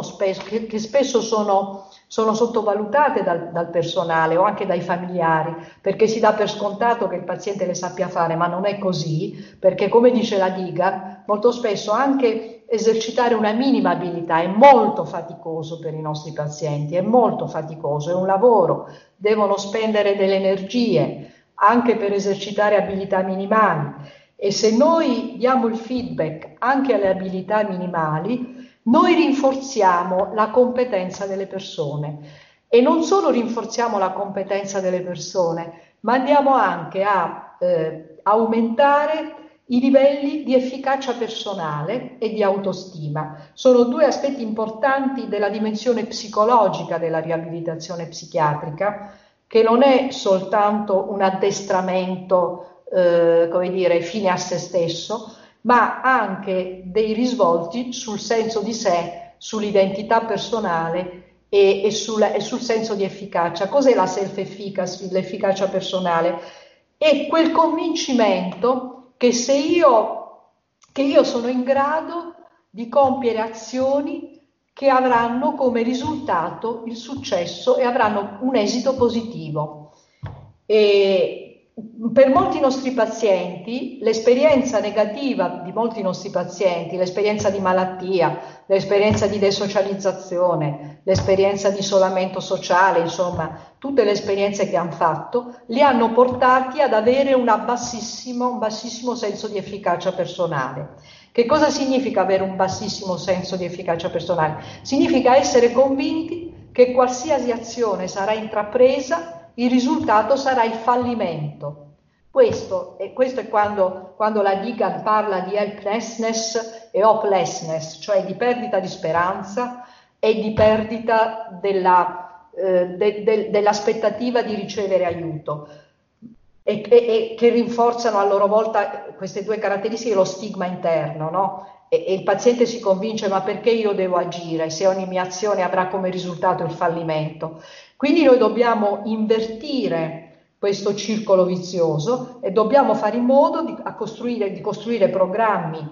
spesso, che, che spesso sono, sono sottovalutate dal, dal, personale o anche dai familiari, perché si dà per scontato che il paziente le sappia fare, ma non è così, perché come dice la diga, molto spesso anche esercitare una minima abilità è molto faticoso per i nostri pazienti, è molto faticoso, è un lavoro, devono spendere delle energie anche per esercitare abilità minimali e se noi diamo il feedback anche alle abilità minimali, noi rinforziamo la competenza delle persone. E non solo rinforziamo la competenza delle persone, ma andiamo anche a eh, aumentare i livelli di efficacia personale e di autostima. Sono due aspetti importanti della dimensione psicologica della riabilitazione psichiatrica, che non è soltanto un addestramento eh, come dire, fine a se stesso, ma anche dei risvolti sul senso di sé sull'identità personale e, e, sulla, e, sul senso di efficacia. Cos'è la self-efficacy, l'efficacia personale? È quel convincimento che se io, che io sono in grado di compiere azioni che avranno come risultato il successo e avranno un esito positivo. E per molti nostri pazienti l'esperienza negativa di molti nostri pazienti, l'esperienza di malattia, l'esperienza di desocializzazione, l'esperienza di isolamento sociale, insomma, tutte le esperienze che hanno fatto, li hanno portati ad avere un bassissimo, senso di efficacia personale. Che cosa significa avere un bassissimo senso di efficacia personale? Significa essere convinti che qualsiasi azione sarà intrapresa il risultato sarà il fallimento. Questo, e questo è quando, quando la Digan parla di helplessness e hopelessness, cioè di perdita di speranza e di perdita della, eh, de, de, dell'aspettativa di ricevere aiuto. E, e, e, che rinforzano a loro volta queste due caratteristiche, lo stigma interno, no? e, e il paziente si convince ma perché io devo agire se ogni mia azione avrà come risultato il fallimento? Quindi noi dobbiamo invertire questo circolo vizioso e dobbiamo fare in modo di, costruire, di costruire programmi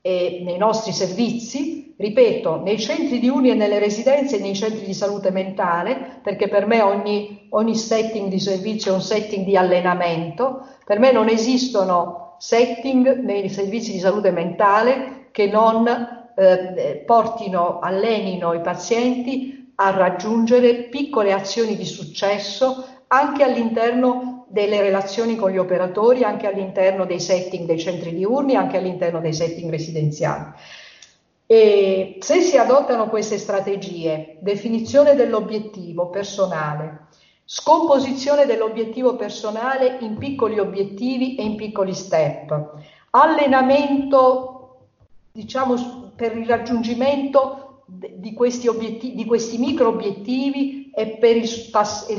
eh, nei nostri servizi, ripeto, nei centri di uni e nelle residenze e nei centri di salute mentale, perché per me ogni, ogni setting di servizio è un setting di allenamento, per me non esistono setting nei servizi di salute mentale che non eh, portino, allenino i pazienti a raggiungere piccole azioni di successo anche all'interno delle relazioni con gli operatori, anche all'interno dei setting dei centri diurni, anche all'interno dei setting residenziali. E se si adottano queste strategie, definizione dell'obiettivo personale, scomposizione dell'obiettivo personale in piccoli obiettivi e in piccoli step, allenamento, diciamo, per il raggiungimento di questi, obiettivi, di questi micro obiettivi e per il,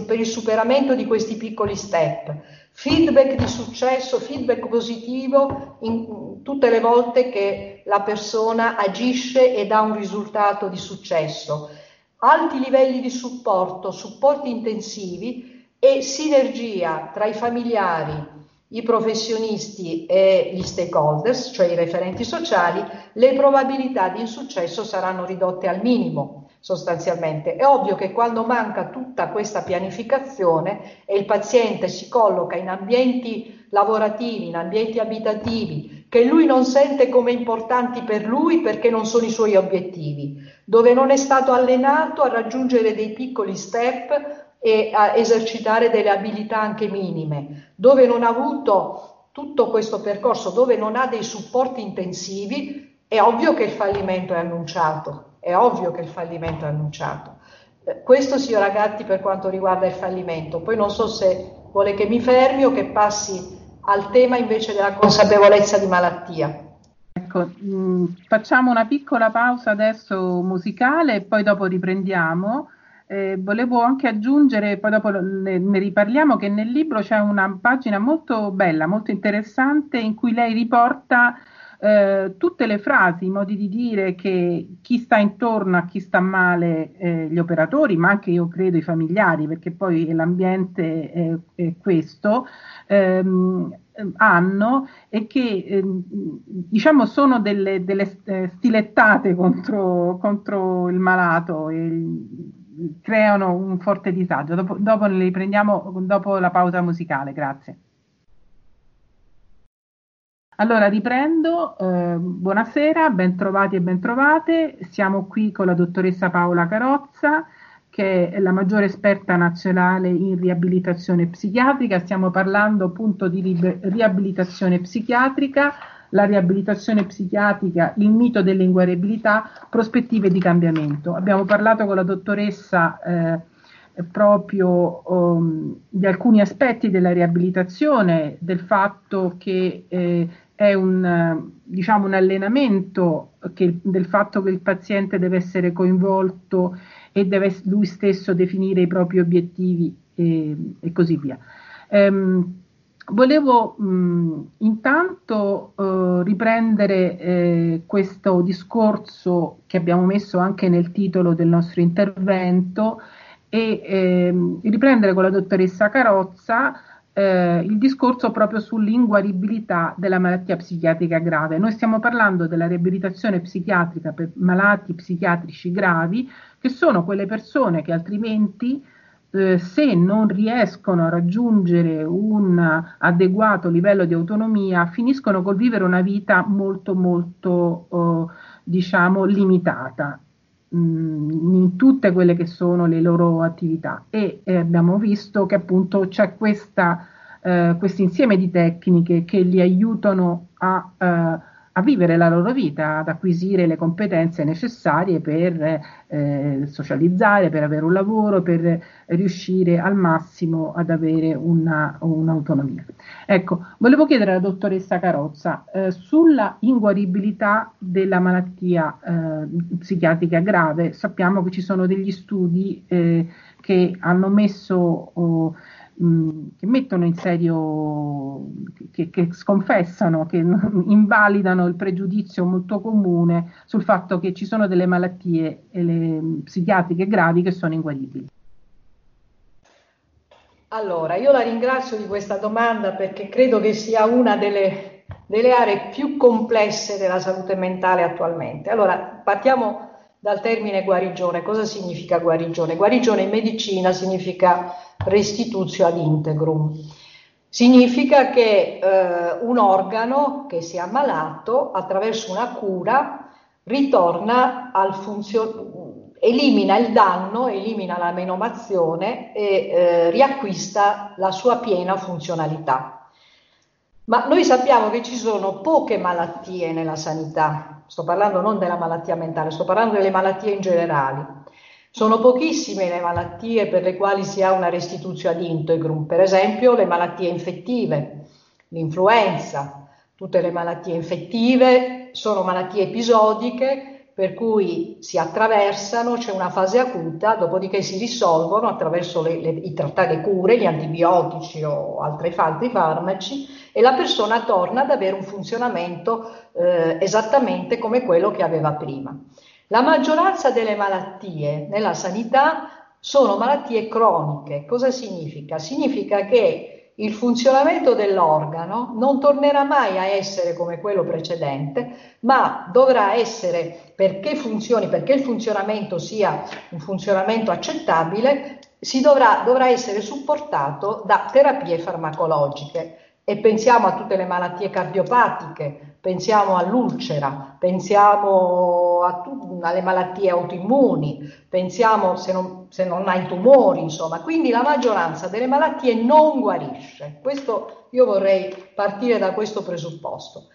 per il superamento di questi piccoli step. Feedback di successo, feedback positivo in tutte le volte che la persona agisce e dà un risultato di successo. Alti livelli di supporto, supporti intensivi e sinergia tra i familiari, i professionisti e gli stakeholders, cioè i referenti sociali, le probabilità di insuccesso saranno ridotte al minimo sostanzialmente. È ovvio che quando manca tutta questa pianificazione e il paziente si colloca in ambienti lavorativi, in ambienti abitativi, che lui non sente come importanti per lui perché non sono i suoi obiettivi, dove non è stato allenato a raggiungere dei piccoli step e a esercitare delle abilità anche minime, dove non ha avuto tutto questo percorso, dove non ha dei supporti intensivi, è ovvio che il fallimento è annunciato, è ovvio che il fallimento è annunciato. Eh, questo, signora Gatti, per quanto riguarda il fallimento. Poi non so se vuole che mi fermi o che passi al tema invece della consapevolezza di malattia. Ecco, mh, mm, facciamo una piccola pausa adesso musicale e poi dopo riprendiamo. Eh, volevo anche aggiungere, poi dopo ne, ne, riparliamo, che nel libro c'è una pagina molto bella, molto interessante, in cui lei riporta eh, tutte le frasi, i modi di dire che chi sta intorno a chi sta male, eh, gli operatori, ma anche io credo i familiari, perché poi l'ambiente è, è questo, ehm, hanno e che ehm, diciamo sono delle, delle eh, stilettate contro, contro il malato. Il, creano un forte disagio. Dopo, dopo le riprendiamo dopo la pausa musicale, grazie. Allora riprendo, eh, buonasera, bentrovati e bentrovate. Siamo qui con la dottoressa Paola Carozza, che è la maggiore esperta nazionale in riabilitazione psichiatrica. Stiamo parlando appunto di riabilitazione psichiatrica la riabilitazione psichiatrica, il mito dell'inguariabilità, prospettive di cambiamento. Abbiamo parlato con la dottoressa eh, proprio um, di alcuni aspetti della riabilitazione, del fatto che eh, è un, diciamo, un allenamento, che, del fatto che il paziente deve essere coinvolto e deve lui stesso definire i propri obiettivi e, e così via. Um, Volevo mh, intanto eh, riprendere eh, questo discorso che abbiamo messo anche nel titolo del nostro intervento e ehm, riprendere con la dottoressa Carozza eh, il discorso proprio sull'inguaribilità della malattia psichiatrica grave. Noi stiamo parlando della riabilitazione psichiatrica per malati psichiatrici gravi, che sono quelle persone che altrimenti eh, se non riescono a raggiungere un adeguato livello di autonomia, finiscono col vivere una vita molto molto eh, diciamo limitata mm, in tutte quelle che sono le loro attività. E eh, abbiamo visto che appunto c'è eh, questo insieme di tecniche che li aiutano a eh, a vivere la loro vita, ad acquisire le competenze necessarie per eh, socializzare, per avere un lavoro, per riuscire al massimo ad avere una, un'autonomia. Ecco, volevo chiedere alla dottoressa Carozza eh, sulla inguaribilità della malattia eh, psichiatrica grave. Sappiamo che ci sono degli studi eh, che hanno messo oh, che mettono in serio, che, che, sconfessano, che invalidano il pregiudizio molto comune sul fatto che ci sono delle malattie le, psichiatriche gravi che sono inguaribili. Allora, io la ringrazio di questa domanda perché credo che sia una delle, delle aree più complesse della salute mentale attualmente. Allora, partiamo dal termine guarigione. Cosa significa guarigione? Guarigione in medicina significa restitutio ad integrum. Significa che eh, un organo che si è ammalato attraverso una cura ritorna al funzionamento, elimina il danno, elimina la menomazione e eh, riacquista la sua piena funzionalità. Ma noi sappiamo che ci sono poche malattie nella sanità, sto parlando non della malattia mentale, sto parlando delle malattie in generale. Sono pochissime le malattie per le quali si ha una restituzione ad integrum, per esempio le malattie infettive, l'influenza, tutte le malattie infettive sono malattie episodiche per cui si attraversano, c'è una fase acuta, dopodiché si risolvono attraverso le, le, i trattati cure, gli antibiotici o altri, altri farmaci e la persona torna ad avere un funzionamento eh, esattamente come quello che aveva prima. La maggioranza delle malattie nella sanità sono malattie croniche. Cosa significa? Significa che il funzionamento dell'organo non tornerà mai a essere come quello precedente, ma dovrà essere, perché funzioni, perché il funzionamento sia un funzionamento accettabile, dovrà, dovrà essere supportato da terapie farmacologiche. E pensiamo a tutte le malattie cardiopatiche, pensiamo all'ulcera, pensiamo tu, alle malattie autoimmuni, pensiamo se non, se non hai tumori, insomma. Quindi la maggioranza delle malattie non guarisce. Questo, io vorrei partire da questo presupposto.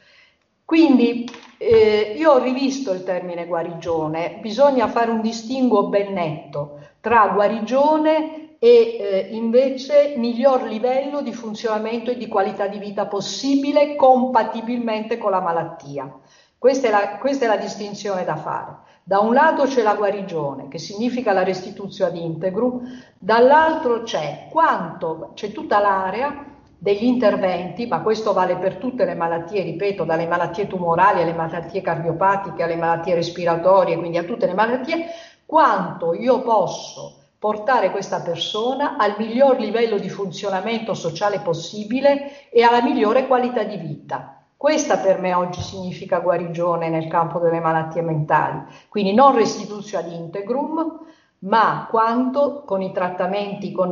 Quindi eh, io ho rivisto il termine guarigione, bisogna fare un distinguo ben netto tra guarigione e eh, invece miglior livello di funzionamento e di qualità di vita possibile compatibilmente con la malattia. Questa è la, questa è la distinzione da fare. Da un lato c'è la guarigione, che significa la restituzione ad integrum, dall'altro c'è quanto, c'è tutta l'area degli interventi, ma questo vale per tutte le malattie, ripeto, dalle malattie tumorali alle malattie cardiopatiche, alle malattie respiratorie, quindi a tutte le malattie, quanto io posso portare questa persona al miglior livello di funzionamento sociale possibile e alla migliore qualità di vita. Questa per me oggi significa guarigione nel campo delle malattie mentali, quindi non restituzione ad integrum, ma quanto con i trattamenti, con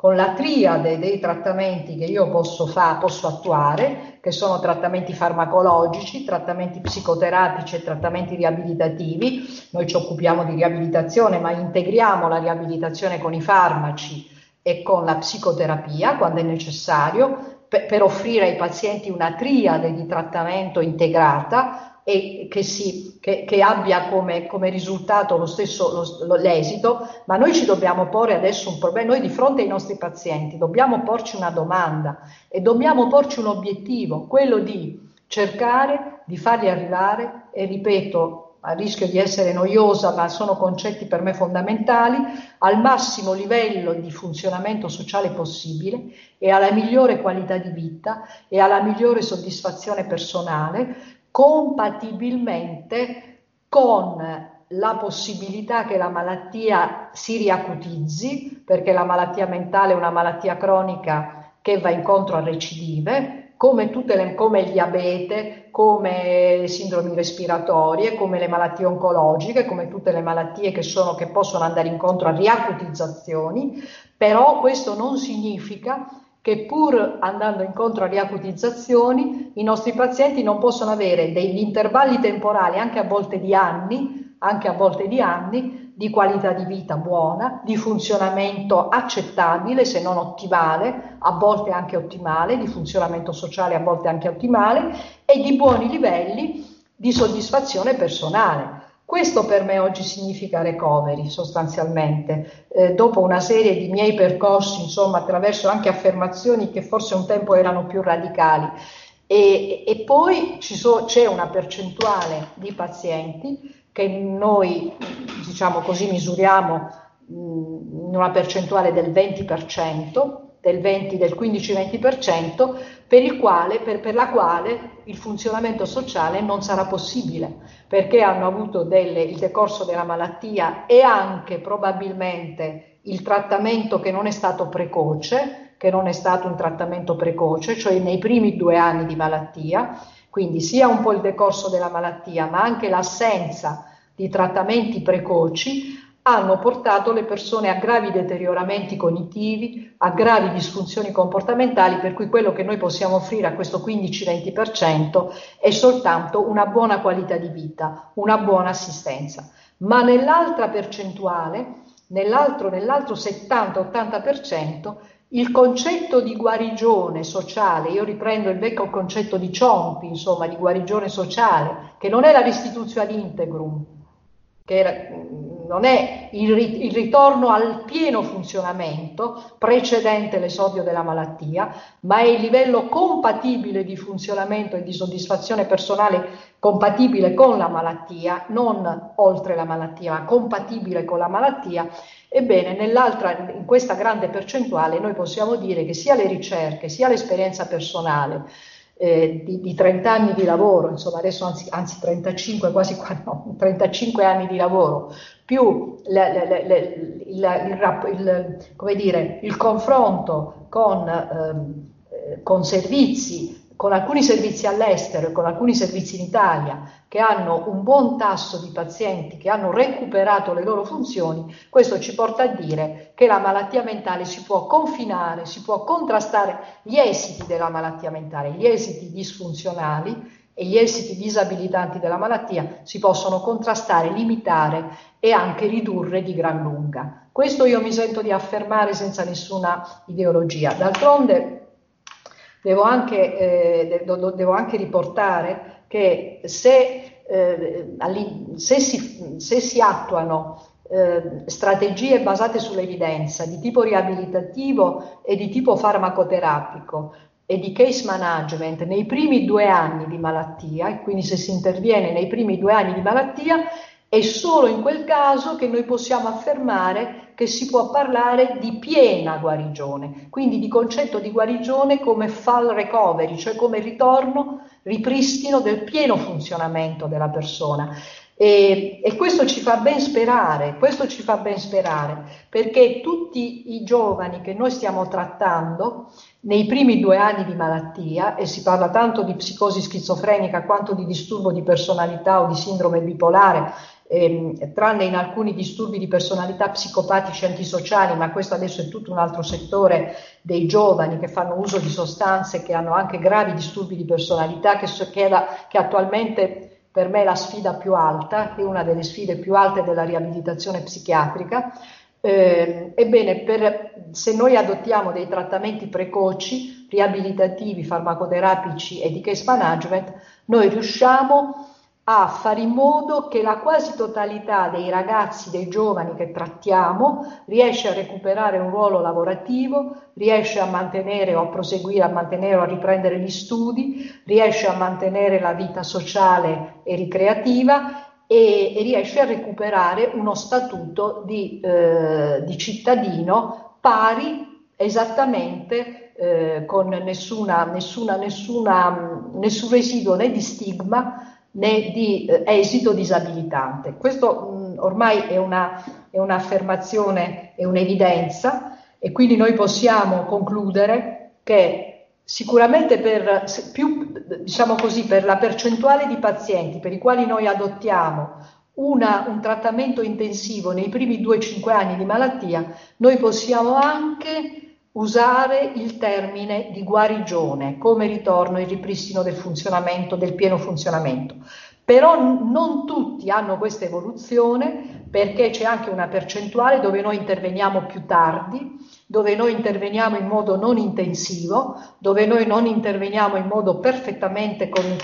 con la triade dei trattamenti che io posso, fa, posso attuare, che sono trattamenti farmacologici, trattamenti psicoterapici e trattamenti riabilitativi. Noi ci occupiamo di riabilitazione, ma integriamo la riabilitazione con i farmaci e con la psicoterapia quando è necessario per, per offrire ai pazienti una triade di trattamento integrata e che, si, che, che abbia come, come, risultato lo stesso lo, l'esito, ma noi ci dobbiamo porre adesso un problema, noi di fronte ai nostri pazienti dobbiamo porci una domanda e dobbiamo porci un obiettivo, quello di cercare di farli arrivare, e ripeto, a rischio di essere noiosa, ma sono concetti per me fondamentali, al massimo livello di funzionamento sociale possibile e alla migliore qualità di vita e alla migliore soddisfazione personale, compatibilmente con la possibilità che la malattia si riacutizzi, perché la malattia mentale è una malattia cronica che va incontro a recidive, come, le, come il diabete, come le sindromi respiratorie, come le malattie oncologiche, come tutte le malattie che, sono, che possono andare incontro a riacutizzazioni, però questo non significa che pur andando incontro a riacutizzazioni, i nostri pazienti non possono avere degli intervalli temporali, anche a volte di anni, anche a volte di anni, di qualità di vita buona, di funzionamento accettabile, se non ottimale, a volte anche ottimale, di funzionamento sociale, a volte anche ottimale, e di buoni livelli di soddisfazione personale. Questo per me oggi significa recovery sostanzialmente, eh, dopo una serie di miei percorsi, insomma, attraverso anche affermazioni che forse un tempo erano più radicali. E, e poi so, c'è una percentuale di pazienti che noi, diciamo così, misuriamo in una percentuale del 20%, del 20, del 15-20%, per, per, per la quale il funzionamento sociale non sarà possibile, perché hanno avuto delle, il decorso della malattia e anche probabilmente il trattamento che non è stato precoce, che non è stato un trattamento precoce, cioè nei primi due anni di malattia, quindi sia un po' il decorso della malattia, ma anche l'assenza di trattamenti precoci, hanno portato le persone a gravi deterioramenti cognitivi, a gravi disfunzioni comportamentali, per cui quello che noi possiamo offrire a questo 15-20% è soltanto una buona qualità di vita, una buona assistenza. Ma nell'altra percentuale, nell'altro, nell'altro 70-80%, il concetto di guarigione sociale, io riprendo il vecchio concetto di Ciompi, insomma, di guarigione sociale, che non è la restituzione ad integrum, che era, non è il, il, ritorno al pieno funzionamento precedente l'esodio della malattia, ma è il livello compatibile di funzionamento e di soddisfazione personale compatibile con la malattia, non oltre la malattia, ma compatibile con la malattia. Ebbene, in questa grande percentuale noi possiamo dire che sia le ricerche, sia l'esperienza personale, eh, di, di, 30 anni di lavoro, insomma adesso anzi, anzi 35, quasi no, 35 anni di lavoro, più le, le, le, il, il, il, dire, il, confronto con, ehm, eh, con servizi con alcuni servizi all'estero e con alcuni servizi in Italia che hanno un buon tasso di pazienti che hanno recuperato le loro funzioni, questo ci porta a dire che la malattia mentale si può confinare, si può contrastare gli esiti della malattia mentale, gli esiti disfunzionali e gli esiti disabilitanti della malattia si possono contrastare, limitare e anche ridurre di gran lunga. Questo io mi sento di affermare senza nessuna ideologia. D'altronde Devo anche, eh, devo, anche riportare che se, eh, se, si, se si, attuano eh, strategie basate sull'evidenza di tipo riabilitativo e di tipo farmacoterapico e di case management nei primi due anni di malattia, e quindi se si interviene nei primi due anni di malattia, è solo in quel caso che noi possiamo affermare che si può parlare di piena guarigione, quindi di concetto di guarigione come fall recovery, cioè come ritorno, ripristino del pieno funzionamento della persona. E, e, questo ci fa ben sperare, questo ci fa ben sperare, perché tutti i giovani che noi stiamo trattando nei primi due anni di malattia, e si parla tanto di psicosi schizofrenica quanto di disturbo di personalità o di sindrome bipolare, ehm, tranne in alcuni disturbi di personalità psicopatici antisociali, ma questo adesso è tutto un altro settore dei giovani che fanno uso di sostanze che hanno anche gravi disturbi di personalità, che, che, che attualmente per me è la sfida più alta, è una delle sfide più alte della riabilitazione psichiatrica. Eh, ebbene, per, se noi adottiamo dei trattamenti precoci, riabilitativi, farmacoterapici e di case management, noi riusciamo a fare in modo che la quasi totalità dei ragazzi, dei giovani che trattiamo riesce a recuperare un ruolo lavorativo, riesce a mantenere o a proseguire a mantenere o a riprendere gli studi, riesce a mantenere la vita sociale e ricreativa e, e riesce a recuperare uno statuto di, eh, di cittadino pari esattamente eh, con nessuna, nessuna, nessuna nessun residuo né di stigma né di eh, esito disabilitante. Questo mh, ormai è, una, è un'affermazione, è un'evidenza e quindi noi possiamo concludere che sicuramente per, più, diciamo così, per la percentuale di pazienti per i quali noi adottiamo una, un trattamento intensivo nei primi 2-5 anni di malattia, noi possiamo anche usare il termine di guarigione come ritorno e ripristino del funzionamento, del pieno funzionamento. Però non tutti hanno questa evoluzione perché c'è anche una percentuale dove noi interveniamo più tardi, dove noi interveniamo in modo non intensivo, dove noi non interveniamo in modo perfettamente con,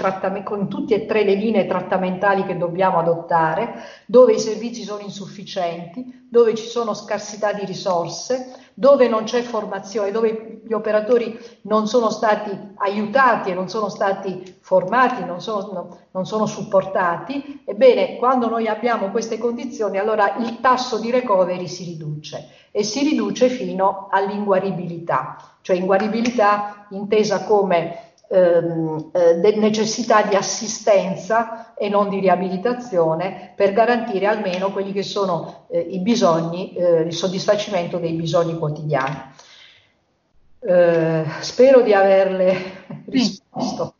con tutte e tre le linee trattamentali che dobbiamo adottare, dove i servizi sono insufficienti, dove ci sono scarsità di risorse, dove non c'è formazione, dove gli operatori non sono stati aiutati e non sono stati formati, non sono, no, non sono supportati, ebbene quando noi abbiamo queste condizioni allora il tasso di recovery si riduce e si riduce fino all'inguaribilità, cioè inguaribilità intesa come ehm, eh, necessità di assistenza e non di riabilitazione per garantire almeno quelli che sono eh, i bisogni, eh, il soddisfacimento dei bisogni quotidiani. Eh, spero di averle risposto.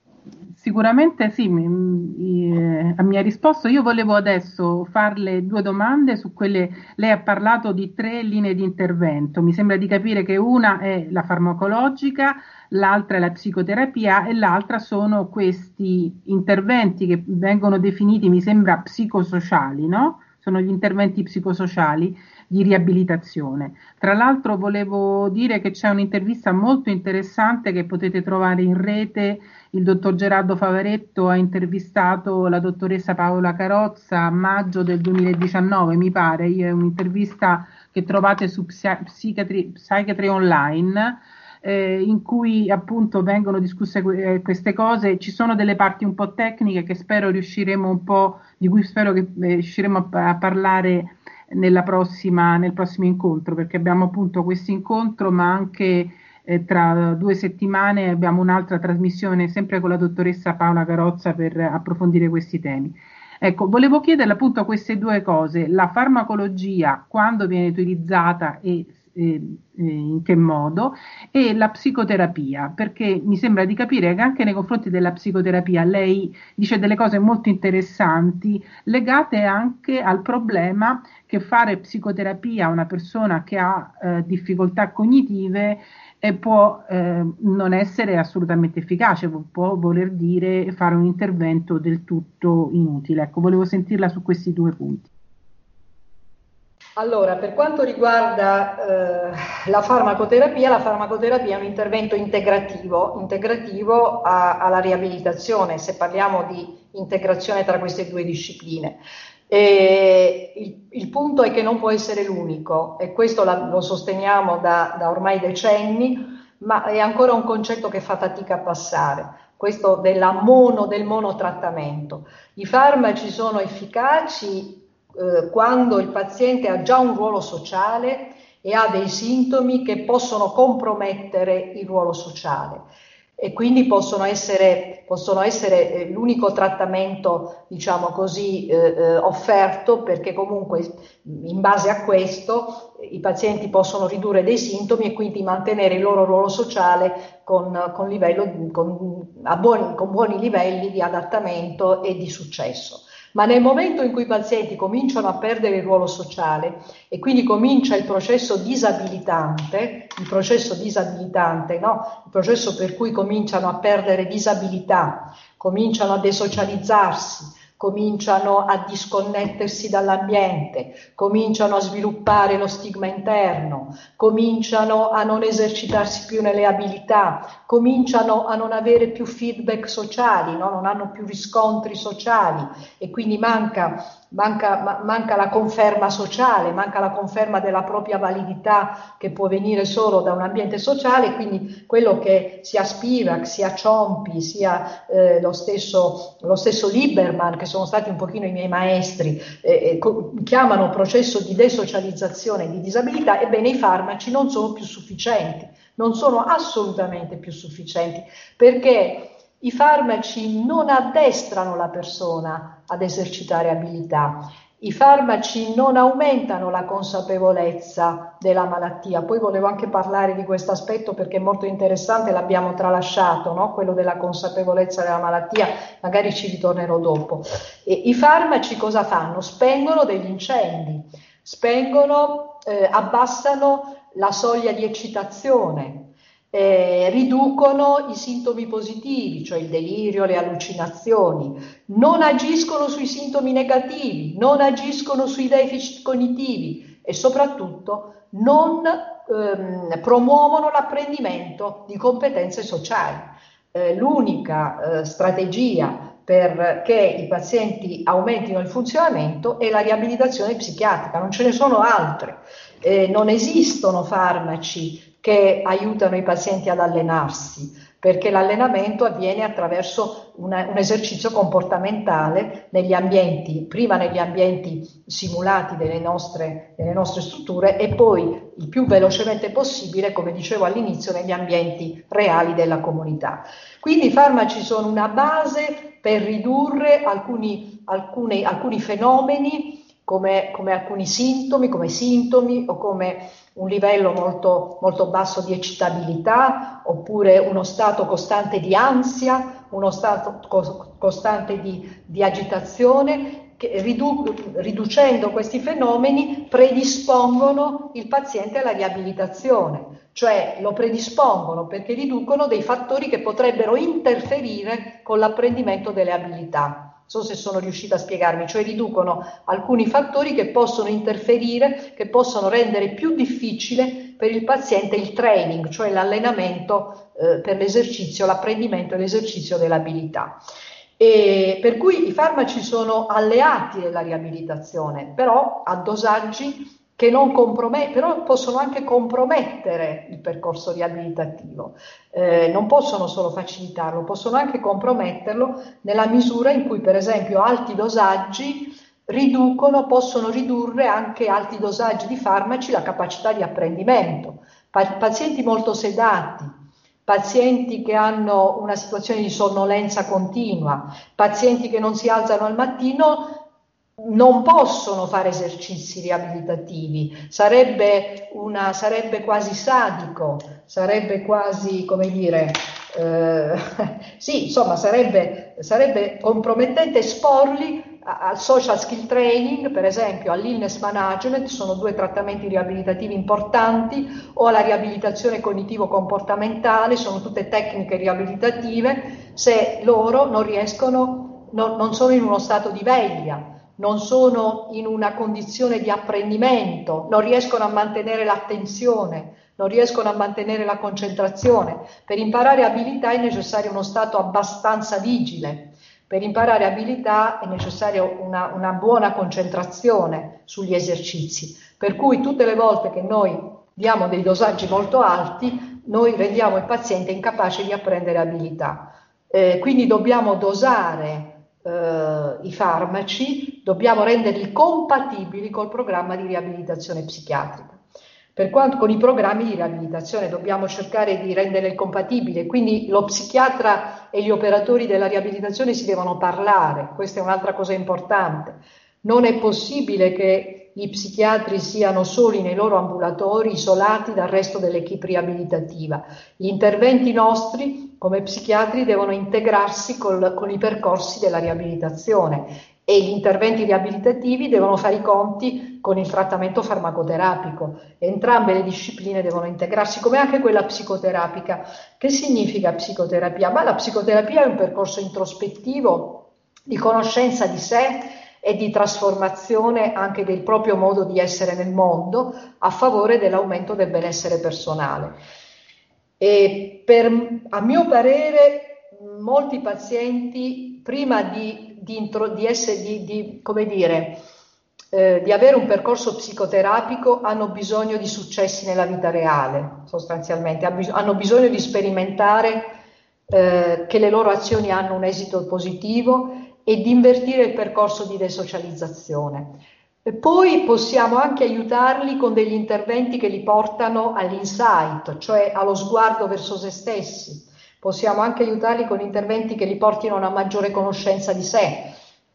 Sicuramente sì, mi, mi, mi ha risposto. Io volevo adesso farle due domande su quelle. Lei ha parlato di tre linee di intervento. Mi sembra di capire che una è la farmacologica, l'altra è la psicoterapia e l'altra sono questi interventi che vengono definiti, mi sembra, psicosociali, no? Sono gli interventi psicosociali di riabilitazione. Tra l'altro volevo dire che c'è un'intervista molto interessante che potete trovare in rete il dottor Gerardo Favaretto ha intervistato la dottoressa Paola Carozza a maggio del 2019, mi pare, è un'intervista che trovate su Psychiatry, Psychiatry Online. Eh, in cui appunto vengono discusse que- eh, queste cose, ci sono delle parti un po' tecniche che spero riusciremo un po', di cui spero che eh, riusciremo a, a parlare prossima, nel prossimo incontro, perché abbiamo appunto questo incontro, ma anche eh, tra due settimane abbiamo un'altra trasmissione sempre con la dottoressa Paola Carozza per approfondire questi temi. Ecco, volevo chiederle appunto queste due cose, la farmacologia, quando viene utilizzata e in che modo, e la psicoterapia, perché mi sembra di capire che anche nei confronti della psicoterapia lei dice delle cose molto interessanti legate anche al problema che fare psicoterapia a una persona che ha eh, difficoltà cognitive e può eh, non essere assolutamente efficace, può voler dire fare un intervento del tutto inutile. Ecco, volevo sentirla su questi due punti. Allora, per quanto riguarda eh, la farmacoterapia, la farmacoterapia è un intervento integrativo, integrativo a, alla riabilitazione, se parliamo di integrazione tra queste due discipline. Il, il, punto è che non può essere l'unico e questo la, lo sosteniamo da, da, ormai decenni, ma è ancora un concetto che fa fatica a passare, questo della mono, del monotrattamento. I farmaci sono efficaci eh, quando il paziente ha già un ruolo sociale e ha dei sintomi che possono compromettere il ruolo sociale e quindi possono essere, possono essere eh, l'unico trattamento, diciamo così, eh, eh, offerto perché comunque in base a questo i pazienti possono ridurre dei sintomi e quindi mantenere il loro ruolo sociale con, con, livello, con, buoni, con buoni livelli di adattamento e di successo. Ma nel momento in cui i pazienti cominciano a perdere il ruolo sociale e quindi comincia il processo disabilitante, il processo disabilitante, no? il processo per cui cominciano a perdere disabilità, cominciano a desocializzarsi, cominciano a disconnettersi dall'ambiente, cominciano a sviluppare lo stigma interno, cominciano a non esercitarsi più nelle abilità, cominciano a non avere più feedback sociali, no? non hanno più riscontri sociali e quindi manca manca, ma, manca la conferma sociale, manca la conferma della propria validità che può venire solo da un ambiente sociale, quindi quello che sia Spivak, sia Ciompi, sia eh, lo, stesso, lo, stesso, Lieberman, che sono stati un pochino i miei maestri, eh, eh, chiamano processo di desocializzazione di disabilità, ebbene i farmaci non sono più sufficienti, non sono assolutamente più sufficienti, perché i farmaci non addestrano la persona ad esercitare abilità, i farmaci non aumentano la consapevolezza della malattia. Poi volevo anche parlare di questo aspetto perché è molto interessante, l'abbiamo tralasciato, no? quello della consapevolezza della malattia, magari ci ritornerò dopo. E I farmaci cosa fanno? Spengono degli incendi, spengono, eh, abbassano la soglia di eccitazione, eh, riducono i sintomi positivi, cioè il delirio, le allucinazioni, non agiscono sui sintomi negativi, non agiscono sui deficit cognitivi e soprattutto non ehm, promuovono l'apprendimento di competenze sociali. Eh, l'unica eh, strategia perché i pazienti aumentino il funzionamento è la riabilitazione psichiatrica, non ce ne sono altre. Eh, non esistono farmaci che aiutano i pazienti ad allenarsi, perché l'allenamento avviene attraverso una, un esercizio comportamentale negli ambienti, prima negli ambienti simulati delle nostre, delle nostre strutture e poi il più velocemente possibile, come dicevo all'inizio, negli ambienti reali della comunità. Quindi i farmaci sono una base per ridurre alcuni, alcuni, alcuni fenomeni come, come, alcuni sintomi, come sintomi o come un livello molto, molto basso di eccitabilità oppure uno stato costante di ansia, uno stato co- costante di, di agitazione ridu- riducendo questi fenomeni predispongono il paziente alla riabilitazione, cioè lo predispongono perché riducono dei fattori che potrebbero interferire con l'apprendimento delle abilità so se sono riuscita a spiegarmi, cioè riducono alcuni fattori che possono interferire, che possono rendere più difficile per il paziente il training, cioè l'allenamento eh, per l'esercizio, l'apprendimento e l'esercizio dell'abilità. E per cui i farmaci sono alleati della riabilitazione, però a dosaggi che non compromettono, però possono anche compromettere il percorso riabilitativo, eh, non possono solo facilitarlo, possono anche comprometterlo nella misura in cui per esempio alti dosaggi riducono, possono ridurre anche alti dosaggi di farmaci la capacità di apprendimento. Pa- pazienti molto sedati, pazienti che hanno una situazione di sonnolenza continua, pazienti che non si alzano al mattino non possono fare esercizi riabilitativi, sarebbe, una, sarebbe quasi sadico, sarebbe quasi, come dire, eh, sì, insomma, sarebbe, sarebbe compromettente esporli al social skill training, per esempio all'illness management, sono due trattamenti riabilitativi importanti, o alla riabilitazione cognitivo-comportamentale, sono tutte tecniche riabilitative, se loro non riescono, non, non sono in uno stato di veglia non sono in una condizione di apprendimento, non riescono a mantenere l'attenzione, non riescono a mantenere la concentrazione. Per imparare abilità è necessario uno stato abbastanza vigile. Per imparare abilità è necessaria una, una buona concentrazione sugli esercizi. Per cui tutte le volte che noi diamo dei dosaggi molto alti, noi rendiamo il paziente incapace di apprendere abilità. Eh, quindi dobbiamo dosare eh, i farmaci, dobbiamo renderli compatibili col programma di riabilitazione psichiatrica. Per quanto con i programmi di riabilitazione dobbiamo cercare di renderli compatibili, quindi lo psichiatra e gli operatori della riabilitazione si devono parlare, questa è un'altra cosa importante. Non è possibile che gli psichiatri siano soli nei loro ambulatori, isolati dal resto dell'equipe riabilitativa. Gli interventi nostri come psichiatri devono integrarsi col, con i percorsi della riabilitazione e gli interventi riabilitativi devono fare i conti con il trattamento farmacoterapico. Entrambe le discipline devono integrarsi, come anche quella psicoterapica. Che significa psicoterapia? Ma la psicoterapia è un percorso introspettivo di conoscenza di sé e di trasformazione anche del proprio modo di essere nel mondo a favore dell'aumento del benessere personale. E per, a mio parere molti pazienti prima di, di, intro, di, essere, di dire, eh, avere un percorso psicoterapico hanno bisogno di successi nella vita reale, sostanzialmente, hanno bisogno di sperimentare eh, che le loro azioni hanno un esito positivo e di invertire il percorso di desocializzazione. E poi possiamo anche aiutarli con degli interventi che li portano all'insight, cioè allo sguardo verso se stessi. possiamo anche aiutarli con interventi che li portino a una maggiore conoscenza di sé.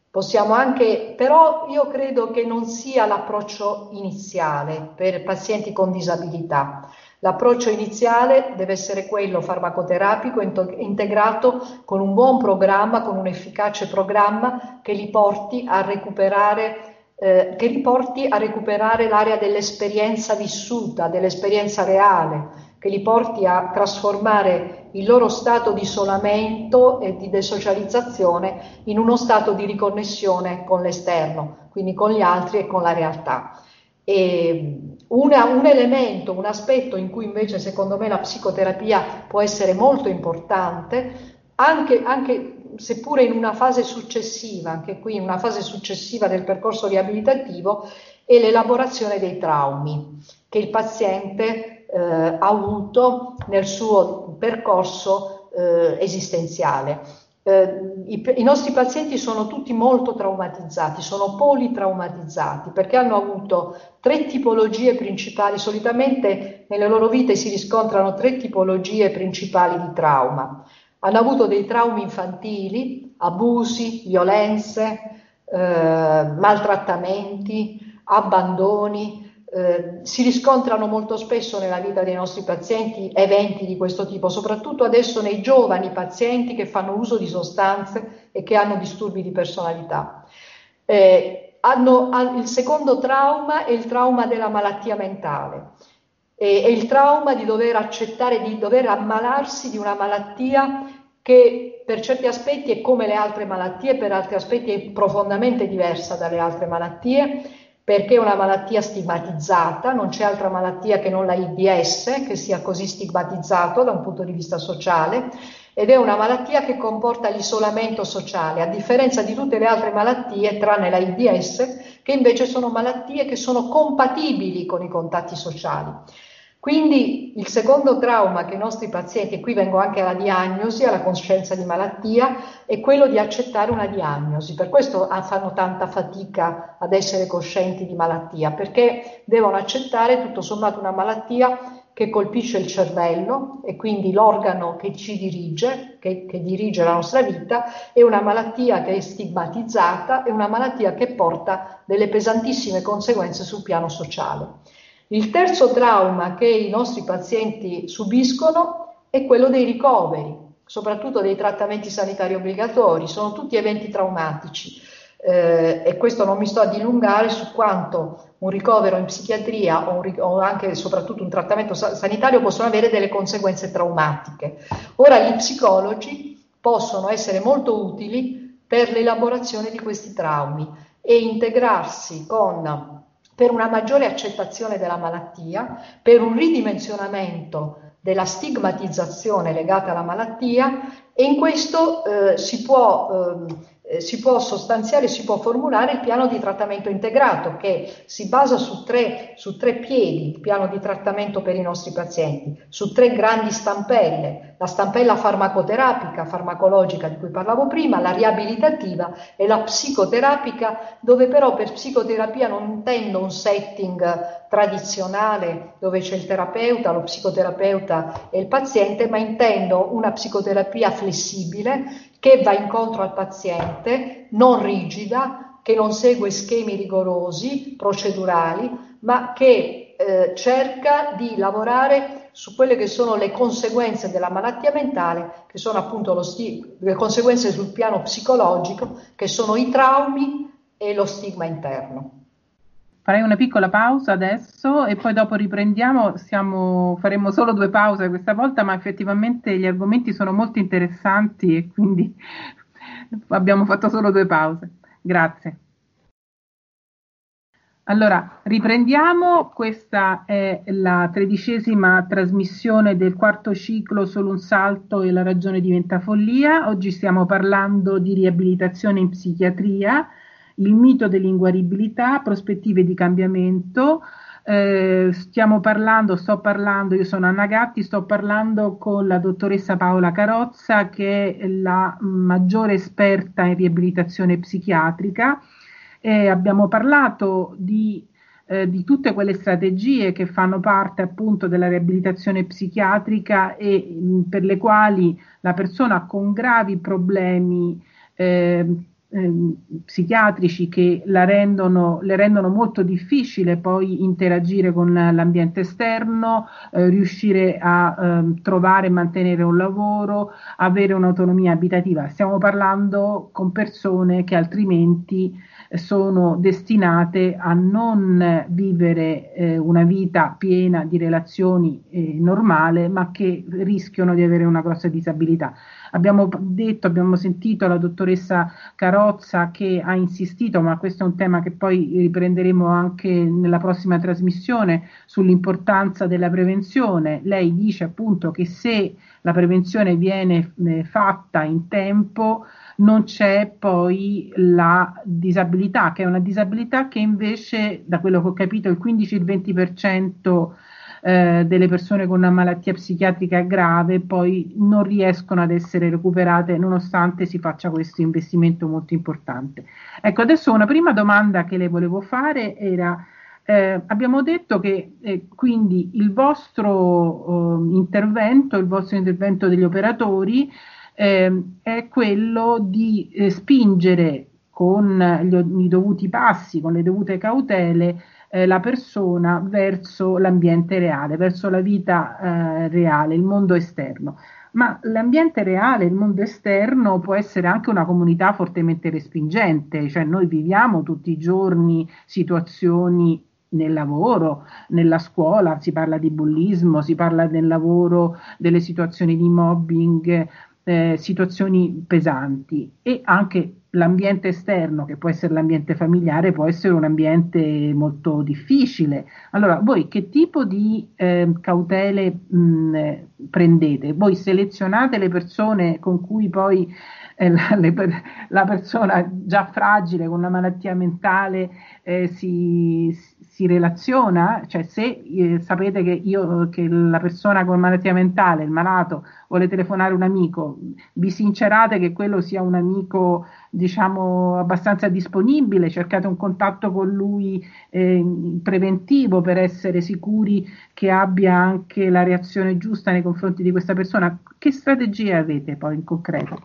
Possiamo anche, però io credo che non sia l'approccio iniziale per pazienti con disabilità. L'approccio iniziale deve essere quello farmacoterapico integrato con un buon programma, con un efficace programma che li porti a recuperare eh, che li porti a recuperare l'area dell'esperienza vissuta, dell'esperienza reale, che li porti a trasformare il loro stato di isolamento e di desocializzazione in uno stato di riconnessione con l'esterno, quindi con gli altri e con la realtà. E una, un elemento, un aspetto in cui invece secondo me la psicoterapia può essere molto importante, anche, anche seppure in una fase successiva, anche qui in una fase successiva del percorso riabilitativo, è l'elaborazione dei traumi che il paziente eh, ha avuto nel suo percorso eh, esistenziale. Eh, i, i, nostri pazienti sono tutti molto traumatizzati, sono politraumatizzati perché hanno avuto tre tipologie principali, solitamente nelle loro vite si riscontrano tre tipologie principali di trauma hanno avuto dei traumi infantili, abusi, violenze, eh, maltrattamenti, abbandoni. Eh, si riscontrano molto spesso nella vita dei nostri pazienti eventi di questo tipo, soprattutto adesso nei giovani pazienti che fanno uso di sostanze e che hanno disturbi di personalità. Eh, hanno, il secondo trauma è il trauma della malattia mentale è il trauma di dover accettare, di dover ammalarsi di una malattia che per certi aspetti è come le altre malattie, per altri aspetti è profondamente diversa dalle altre malattie, perché è una malattia stigmatizzata, non c'è altra malattia che non la IDS che sia così stigmatizzato da un punto di vista sociale ed è una malattia che comporta l'isolamento sociale, a differenza di tutte le altre malattie, tranne la IDS, che invece sono malattie che sono compatibili con i contatti sociali. Quindi il secondo trauma che i nostri pazienti, e qui vengo anche alla diagnosi, alla coscienza di malattia, è quello di accettare una diagnosi. Per questo fanno tanta fatica ad essere coscienti di malattia, perché devono accettare tutto sommato una malattia che colpisce il cervello e quindi l'organo che ci dirige, che, che dirige la nostra vita, è una malattia che è stigmatizzata, è una malattia che porta delle pesantissime conseguenze sul piano sociale. Il terzo trauma che i nostri pazienti subiscono è quello dei ricoveri, soprattutto dei trattamenti sanitari obbligatori, sono tutti eventi traumatici eh, e questo non mi sto a dilungare su quanto un ricovero in psichiatria o, un, o anche e soprattutto un trattamento sanitario possono avere delle conseguenze traumatiche. Ora gli psicologi possono essere molto utili per l'elaborazione di questi traumi e integrarsi con per una maggiore accettazione della malattia, per un ridimensionamento della stigmatizzazione legata alla malattia e in questo eh, si può eh, eh, si può sostanziare, si può formulare il piano di trattamento integrato che si basa su tre, su tre piedi, il piano di trattamento per i nostri pazienti, su tre grandi stampelle, la stampella farmacoterapica, farmacologica di cui parlavo prima, la riabilitativa e la psicoterapica, dove però per psicoterapia non intendo un setting tradizionale dove c'è il terapeuta, lo psicoterapeuta e il paziente, ma intendo una psicoterapia flessibile che va incontro al paziente, non rigida, che non segue schemi rigorosi, procedurali, ma che eh, cerca di lavorare su quelle che sono le conseguenze della malattia mentale, che sono appunto sti- le conseguenze sul piano psicologico, che sono i traumi e lo stigma interno. Farei una piccola pausa adesso e poi dopo riprendiamo, siamo, faremo solo due pause questa volta, ma effettivamente gli argomenti sono molto interessanti e quindi abbiamo fatto solo due pause. Grazie. Allora, riprendiamo, questa è la tredicesima trasmissione del quarto ciclo Solo un salto e la ragione diventa follia. Oggi stiamo parlando di riabilitazione in psichiatria il mito dell'inguaribilità, prospettive di cambiamento. Eh, stiamo parlando, sto parlando, io sono Anna Gatti, sto parlando con la dottoressa Paola Carozza che è la maggiore esperta in riabilitazione psichiatrica. Eh, abbiamo parlato di eh, di tutte quelle strategie che fanno parte appunto della riabilitazione psichiatrica e mh, per le quali la persona con gravi problemi eh, eh, psichiatrici che rendono, le rendono molto difficile poi interagire con l'ambiente esterno, eh, riuscire a eh, trovare e mantenere un lavoro, avere un'autonomia abitativa. Stiamo parlando con persone che altrimenti sono destinate a non vivere eh, una vita piena di relazioni eh, normale, ma che rischiano di avere una grossa disabilità. Abbiamo detto, abbiamo sentito la dottoressa Carozza che ha insistito, ma questo è un tema che poi riprenderemo anche nella prossima trasmissione, sull'importanza della prevenzione. Lei dice appunto che se la prevenzione viene eh, fatta in tempo, non c'è poi la disabilità, che è una disabilità che invece, da quello che ho capito, il 15-20% eh, delle persone con una malattia psichiatrica grave poi non riescono ad essere recuperate nonostante si faccia questo investimento molto importante. Ecco, adesso una prima domanda che le volevo fare era eh, abbiamo detto che eh, quindi il vostro eh, intervento, il vostro intervento degli operatori ehm, è quello di eh, spingere con gli, i dovuti passi, con le dovute cautele, eh, la persona verso l'ambiente reale, verso la vita eh, reale, il mondo esterno. Ma l'ambiente reale, il mondo esterno può essere anche una comunità fortemente respingente, cioè noi viviamo tutti i giorni situazioni nel lavoro, nella scuola, si parla di bullismo, si parla del lavoro, delle situazioni di mobbing, eh, situazioni pesanti e anche l'ambiente esterno, che può essere l'ambiente familiare, può essere un ambiente molto difficile. Allora, voi che tipo di eh, cautele mh, prendete? Voi selezionate le persone con cui poi eh, la, le, la, persona già fragile con una malattia mentale eh, si, si relaziona, cioè se eh, sapete che, io, che la persona con malattia mentale, il malato, vuole telefonare un amico, vi sincerate che quello sia un amico diciamo abbastanza disponibile, cercate un contatto con lui eh, preventivo per essere sicuri che abbia anche la reazione giusta nei confronti di questa persona. Che strategie avete poi in concreto?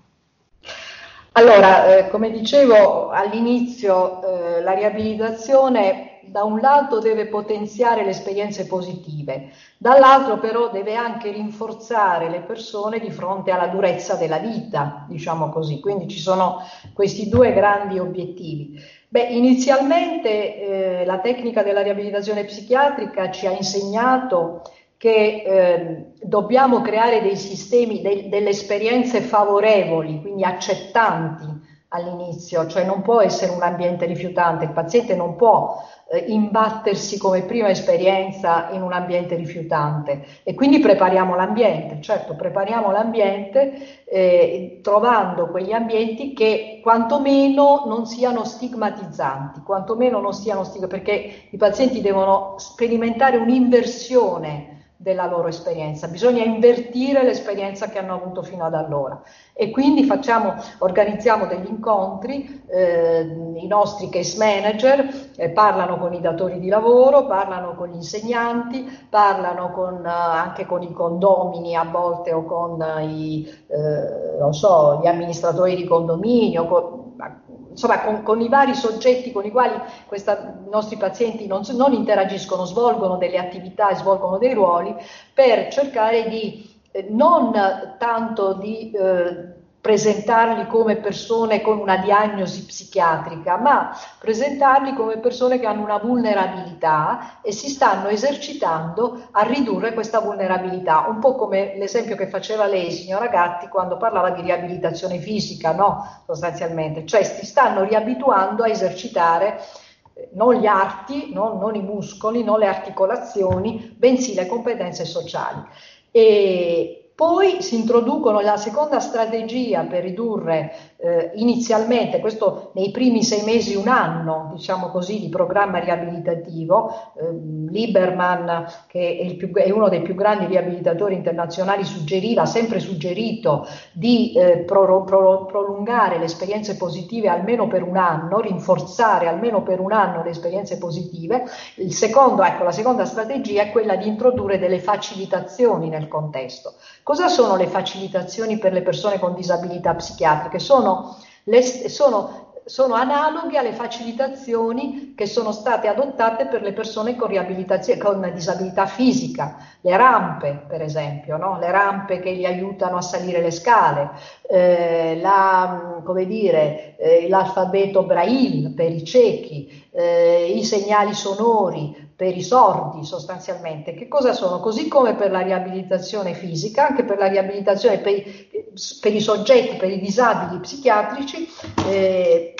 Allora, eh, come dicevo all'inizio, eh, la riabilitazione da un lato deve potenziare le esperienze positive, dall'altro però deve anche rinforzare le persone di fronte alla durezza della vita, diciamo così. Quindi ci sono questi due grandi obiettivi. Beh, inizialmente eh, la tecnica della riabilitazione psichiatrica ci ha insegnato che eh, dobbiamo creare dei sistemi, de- delle esperienze favorevoli, quindi accettanti all'inizio, cioè non può essere un ambiente rifiutante, il paziente non può eh, imbattersi come prima esperienza in un ambiente rifiutante. E quindi prepariamo l'ambiente, certo prepariamo l'ambiente eh, trovando quegli ambienti che quantomeno non siano stigmatizzanti, quantomeno non siano stigmatizzanti perché i pazienti devono sperimentare un'inversione della loro esperienza, bisogna invertire l'esperienza che hanno avuto fino ad allora. E quindi facciamo, organizziamo degli incontri, eh, i nostri case manager eh, parlano con i datori di lavoro, parlano con gli insegnanti, parlano con, eh, anche con i condomini a volte o con i, eh, so, gli amministratori di condominio, con, insomma, con, con, i vari soggetti con i quali questa, i nostri pazienti non, non, interagiscono, svolgono delle attività e svolgono dei ruoli per cercare di eh, non tanto di eh, presentarli come persone con una diagnosi psichiatrica, ma presentarli come persone che hanno una vulnerabilità e si stanno esercitando a ridurre questa vulnerabilità, un po' come l'esempio che faceva lei, signora Gatti, quando parlava di riabilitazione fisica, no? Sostanzialmente, cioè si stanno riabituando a esercitare eh, non gli arti, no? non i muscoli, non le articolazioni, bensì le competenze sociali. E, Poi si introducono la seconda strategia per ridurre eh, inizialmente, questo nei primi sei mesi, un anno, diciamo così, di programma riabilitativo. Eh, Lieberman, che è, più, è, uno dei più grandi riabilitatori internazionali, suggeriva, sempre suggerito di eh, pro, pro, prolungare le esperienze positive almeno per un anno, rinforzare almeno per un anno le esperienze positive. Secondo, ecco, la seconda strategia è quella di introdurre delle facilitazioni nel contesto. Cosa sono le facilitazioni per le persone con disabilità psichiatriche? Sono, le, sono, sono analoghe alle facilitazioni che sono state adottate per le persone con, con disabilità fisica, le rampe per esempio, no? le rampe che li aiutano a salire le scale, eh, la, dire, eh, l'alfabeto braille per i ciechi, eh, i segnali sonori, per i sordi sostanzialmente. Che cosa sono? Così come per la riabilitazione fisica, anche per la riabilitazione per i, per i soggetti, per i disabili psichiatrici, eh,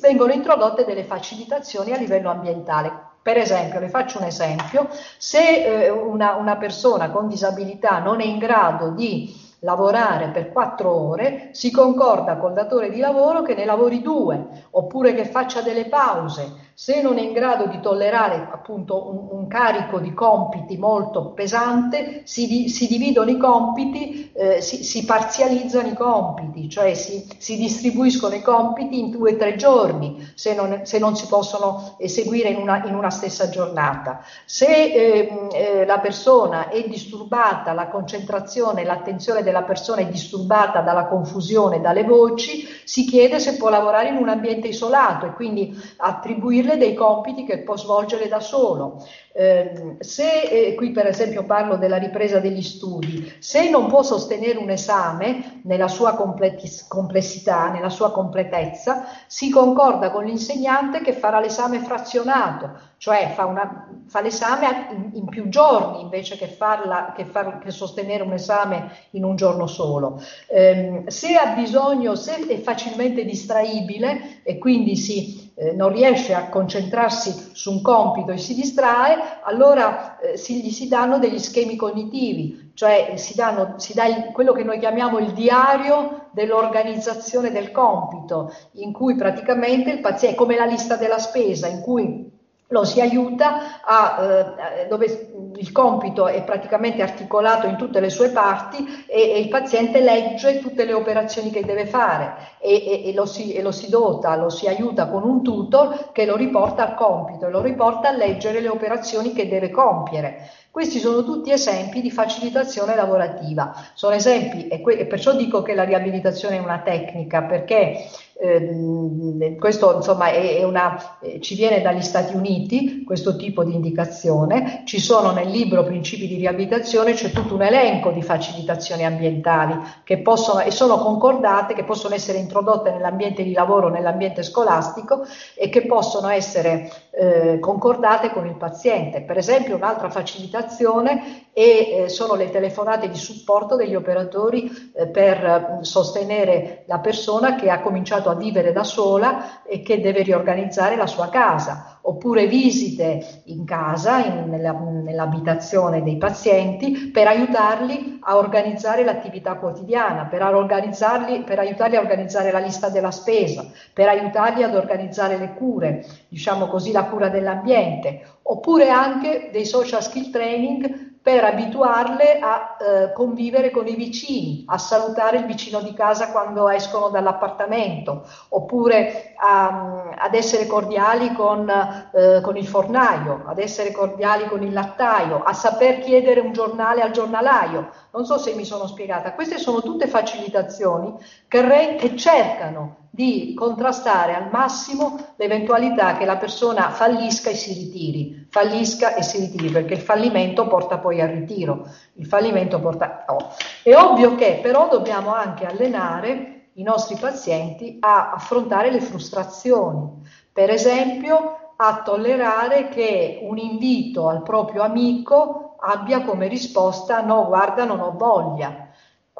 vengono introdotte delle facilitazioni a livello ambientale. Per esempio, le faccio un esempio, se eh, una, una persona con disabilità non è in grado di lavorare per quattro ore, si concorda col datore di lavoro che ne lavori due, oppure che faccia delle pause, se non è in grado di tollerare appunto un, un carico di compiti molto pesante, si, si dividono i compiti, eh, si, si, parzializzano i compiti, cioè si, si, distribuiscono i compiti in due o tre giorni, se non, se non, si possono eseguire in una, in una stessa giornata. Se eh, eh, la persona è disturbata, la concentrazione, l'attenzione della persona è disturbata dalla confusione, dalle voci, si chiede se può lavorare in un ambiente isolato e quindi attribuire attribuirle dei compiti che può svolgere da solo. Eh, se, eh, qui per esempio parlo della ripresa degli studi, se non può sostenere un esame nella sua complessità, nella sua completezza, si concorda con l'insegnante che farà l'esame frazionato, cioè fa, una, fa l'esame in, in, più giorni invece che, farla, che, far, che, sostenere un esame in un giorno solo. Eh, se ha bisogno, se è facilmente distraibile e quindi si eh, non riesce a concentrarsi su un compito e si distrae, allora eh, si, gli si danno degli schemi cognitivi, cioè si, danno, si dà il, quello che noi chiamiamo il diario dell'organizzazione del compito, in cui praticamente il paziente come la lista della spesa, in cui lo si aiuta a, eh, dove il compito è praticamente articolato in tutte le sue parti e, e il paziente legge tutte le operazioni che deve fare e, e, lo si, e lo si dota, lo si aiuta con un tutor che lo riporta al compito e lo riporta a leggere le operazioni che deve compiere. Questi sono tutti esempi di facilitazione lavorativa. Sono esempi, e, que- perciò dico che la riabilitazione è una tecnica, perché eh, questo insomma è, è una, eh, ci viene dagli Stati Uniti questo tipo di indicazione, ci sono nel libro Principi di riabilitazione c'è tutto un elenco di facilitazioni ambientali che possono e sono concordate, che possono essere introdotte nell'ambiente di lavoro, nell'ambiente scolastico e che possono essere eh, concordate con il paziente. Per esempio un'altra facilitazione è, eh, sono le telefonate di supporto degli operatori eh, per sostenere la persona che ha cominciato a vivere da sola e che deve riorganizzare la sua casa, oppure visite in casa, in, nella, nell'abitazione dei pazienti, per aiutarli a organizzare l'attività quotidiana, per, per aiutarli a organizzare la lista della spesa, per aiutarli ad organizzare le cure, diciamo così la cura dell'ambiente, oppure anche dei social skill training per abituarle a eh, convivere con i vicini, a salutare il vicino di casa quando escono dall'appartamento, oppure a, ad essere cordiali con, eh, con, il fornaio, ad essere cordiali con il lattaio, a saper chiedere un giornale al giornalaio. Non so se mi sono spiegata. Queste sono tutte facilitazioni che, re- che cercano di contrastare al massimo l'eventualità che la persona fallisca e si ritiri, fallisca e si ritiri, perché il fallimento porta poi al ritiro, il fallimento porta... Oh. È ovvio che però dobbiamo anche allenare i nostri pazienti a affrontare le frustrazioni, per esempio a tollerare che un invito al proprio amico abbia come risposta no, guarda, non ho voglia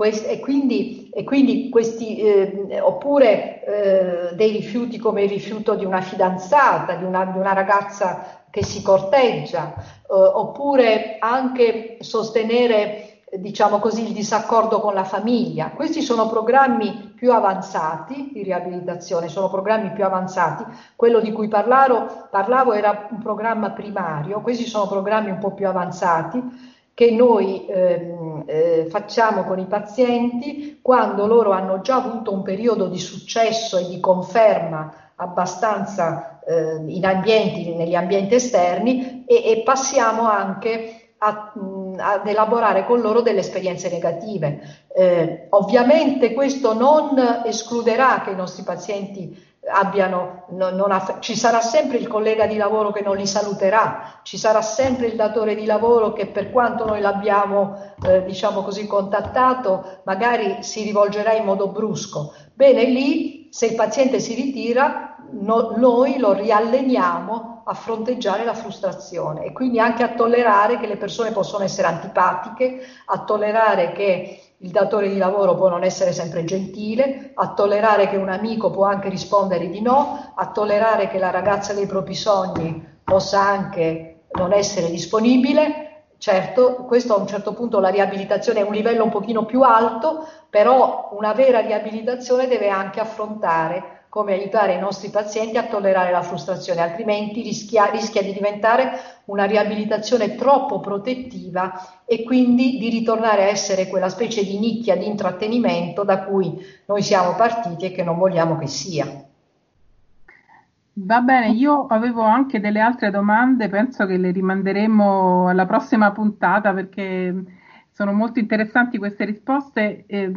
e quindi, e quindi questi, eh, oppure eh, dei rifiuti come il rifiuto di una fidanzata, di una, di una ragazza che si corteggia, eh, oppure anche sostenere diciamo così, il disaccordo con la famiglia. Questi sono programmi più avanzati di riabilitazione, sono programmi più avanzati. Quello di cui parlavo, parlavo era un programma primario, questi sono programmi un po' più avanzati che noi ehm, eh, facciamo con i pazienti quando loro hanno già avuto un periodo di successo e di conferma abbastanza eh, in ambienti, negli ambienti esterni e, e passiamo anche a, ad elaborare con loro delle esperienze negative. Eh, ovviamente questo non escluderà che i nostri pazienti abbiano, non, non aff- ci sarà sempre il collega di lavoro che non li saluterà, ci sarà sempre il datore di lavoro che per quanto noi l'abbiamo, eh, diciamo così, contattato, magari si rivolgerà in modo brusco. Bene, lì se il paziente si ritira, no, noi lo rialleniamo a fronteggiare la frustrazione e quindi anche a tollerare che le persone possono essere antipatiche, a tollerare che il datore di lavoro può non essere sempre gentile, a tollerare che un amico può anche rispondere di no, a tollerare che la ragazza dei propri sogni possa anche non essere disponibile. Certo, questo a un certo punto la riabilitazione è un livello un pochino più alto, però una vera riabilitazione deve anche affrontare come aiutare i nostri pazienti a tollerare la frustrazione, altrimenti rischia, rischia di diventare una riabilitazione troppo protettiva e quindi di ritornare a essere quella specie di nicchia di intrattenimento da cui noi siamo partiti e che non vogliamo che sia. Va bene, io avevo anche delle altre domande, penso che le rimanderemo alla prossima puntata perché sono molto interessanti queste risposte. Eh,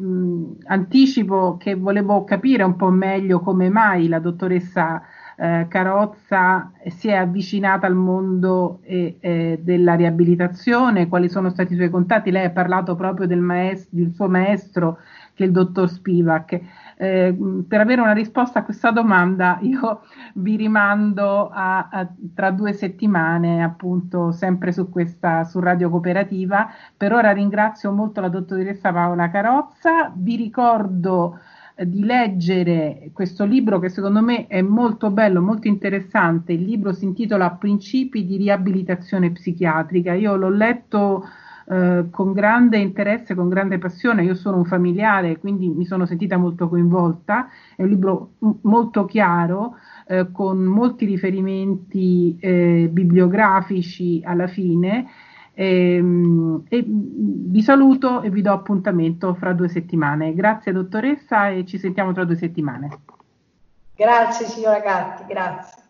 anticipo che volevo capire un po' meglio come mai la dottoressa eh, Carozza si è avvicinata al mondo eh, eh, della riabilitazione, quali sono stati i suoi contatti. Lei ha parlato proprio del, maestro, del suo maestro, che è il dottor Spivak. Eh, per avere una risposta a questa domanda io vi rimando a, a, tra due settimane, appunto, sempre su questa, su Radio Cooperativa. Per ora ringrazio molto la dottoressa Paola Carozza, vi ricordo eh, di leggere questo libro che secondo me è molto bello, molto interessante. Il libro si intitola Principi di riabilitazione psichiatrica. Io l'ho letto eh, con grande interesse, con grande passione. Io sono un familiare, quindi mi sono sentita molto coinvolta. È un libro m- molto chiaro, eh, con molti riferimenti eh, bibliografici alla fine. Ehm, e, vi saluto e vi do appuntamento fra due settimane. Grazie dottoressa e ci sentiamo tra due settimane. Grazie signora Gatti, grazie.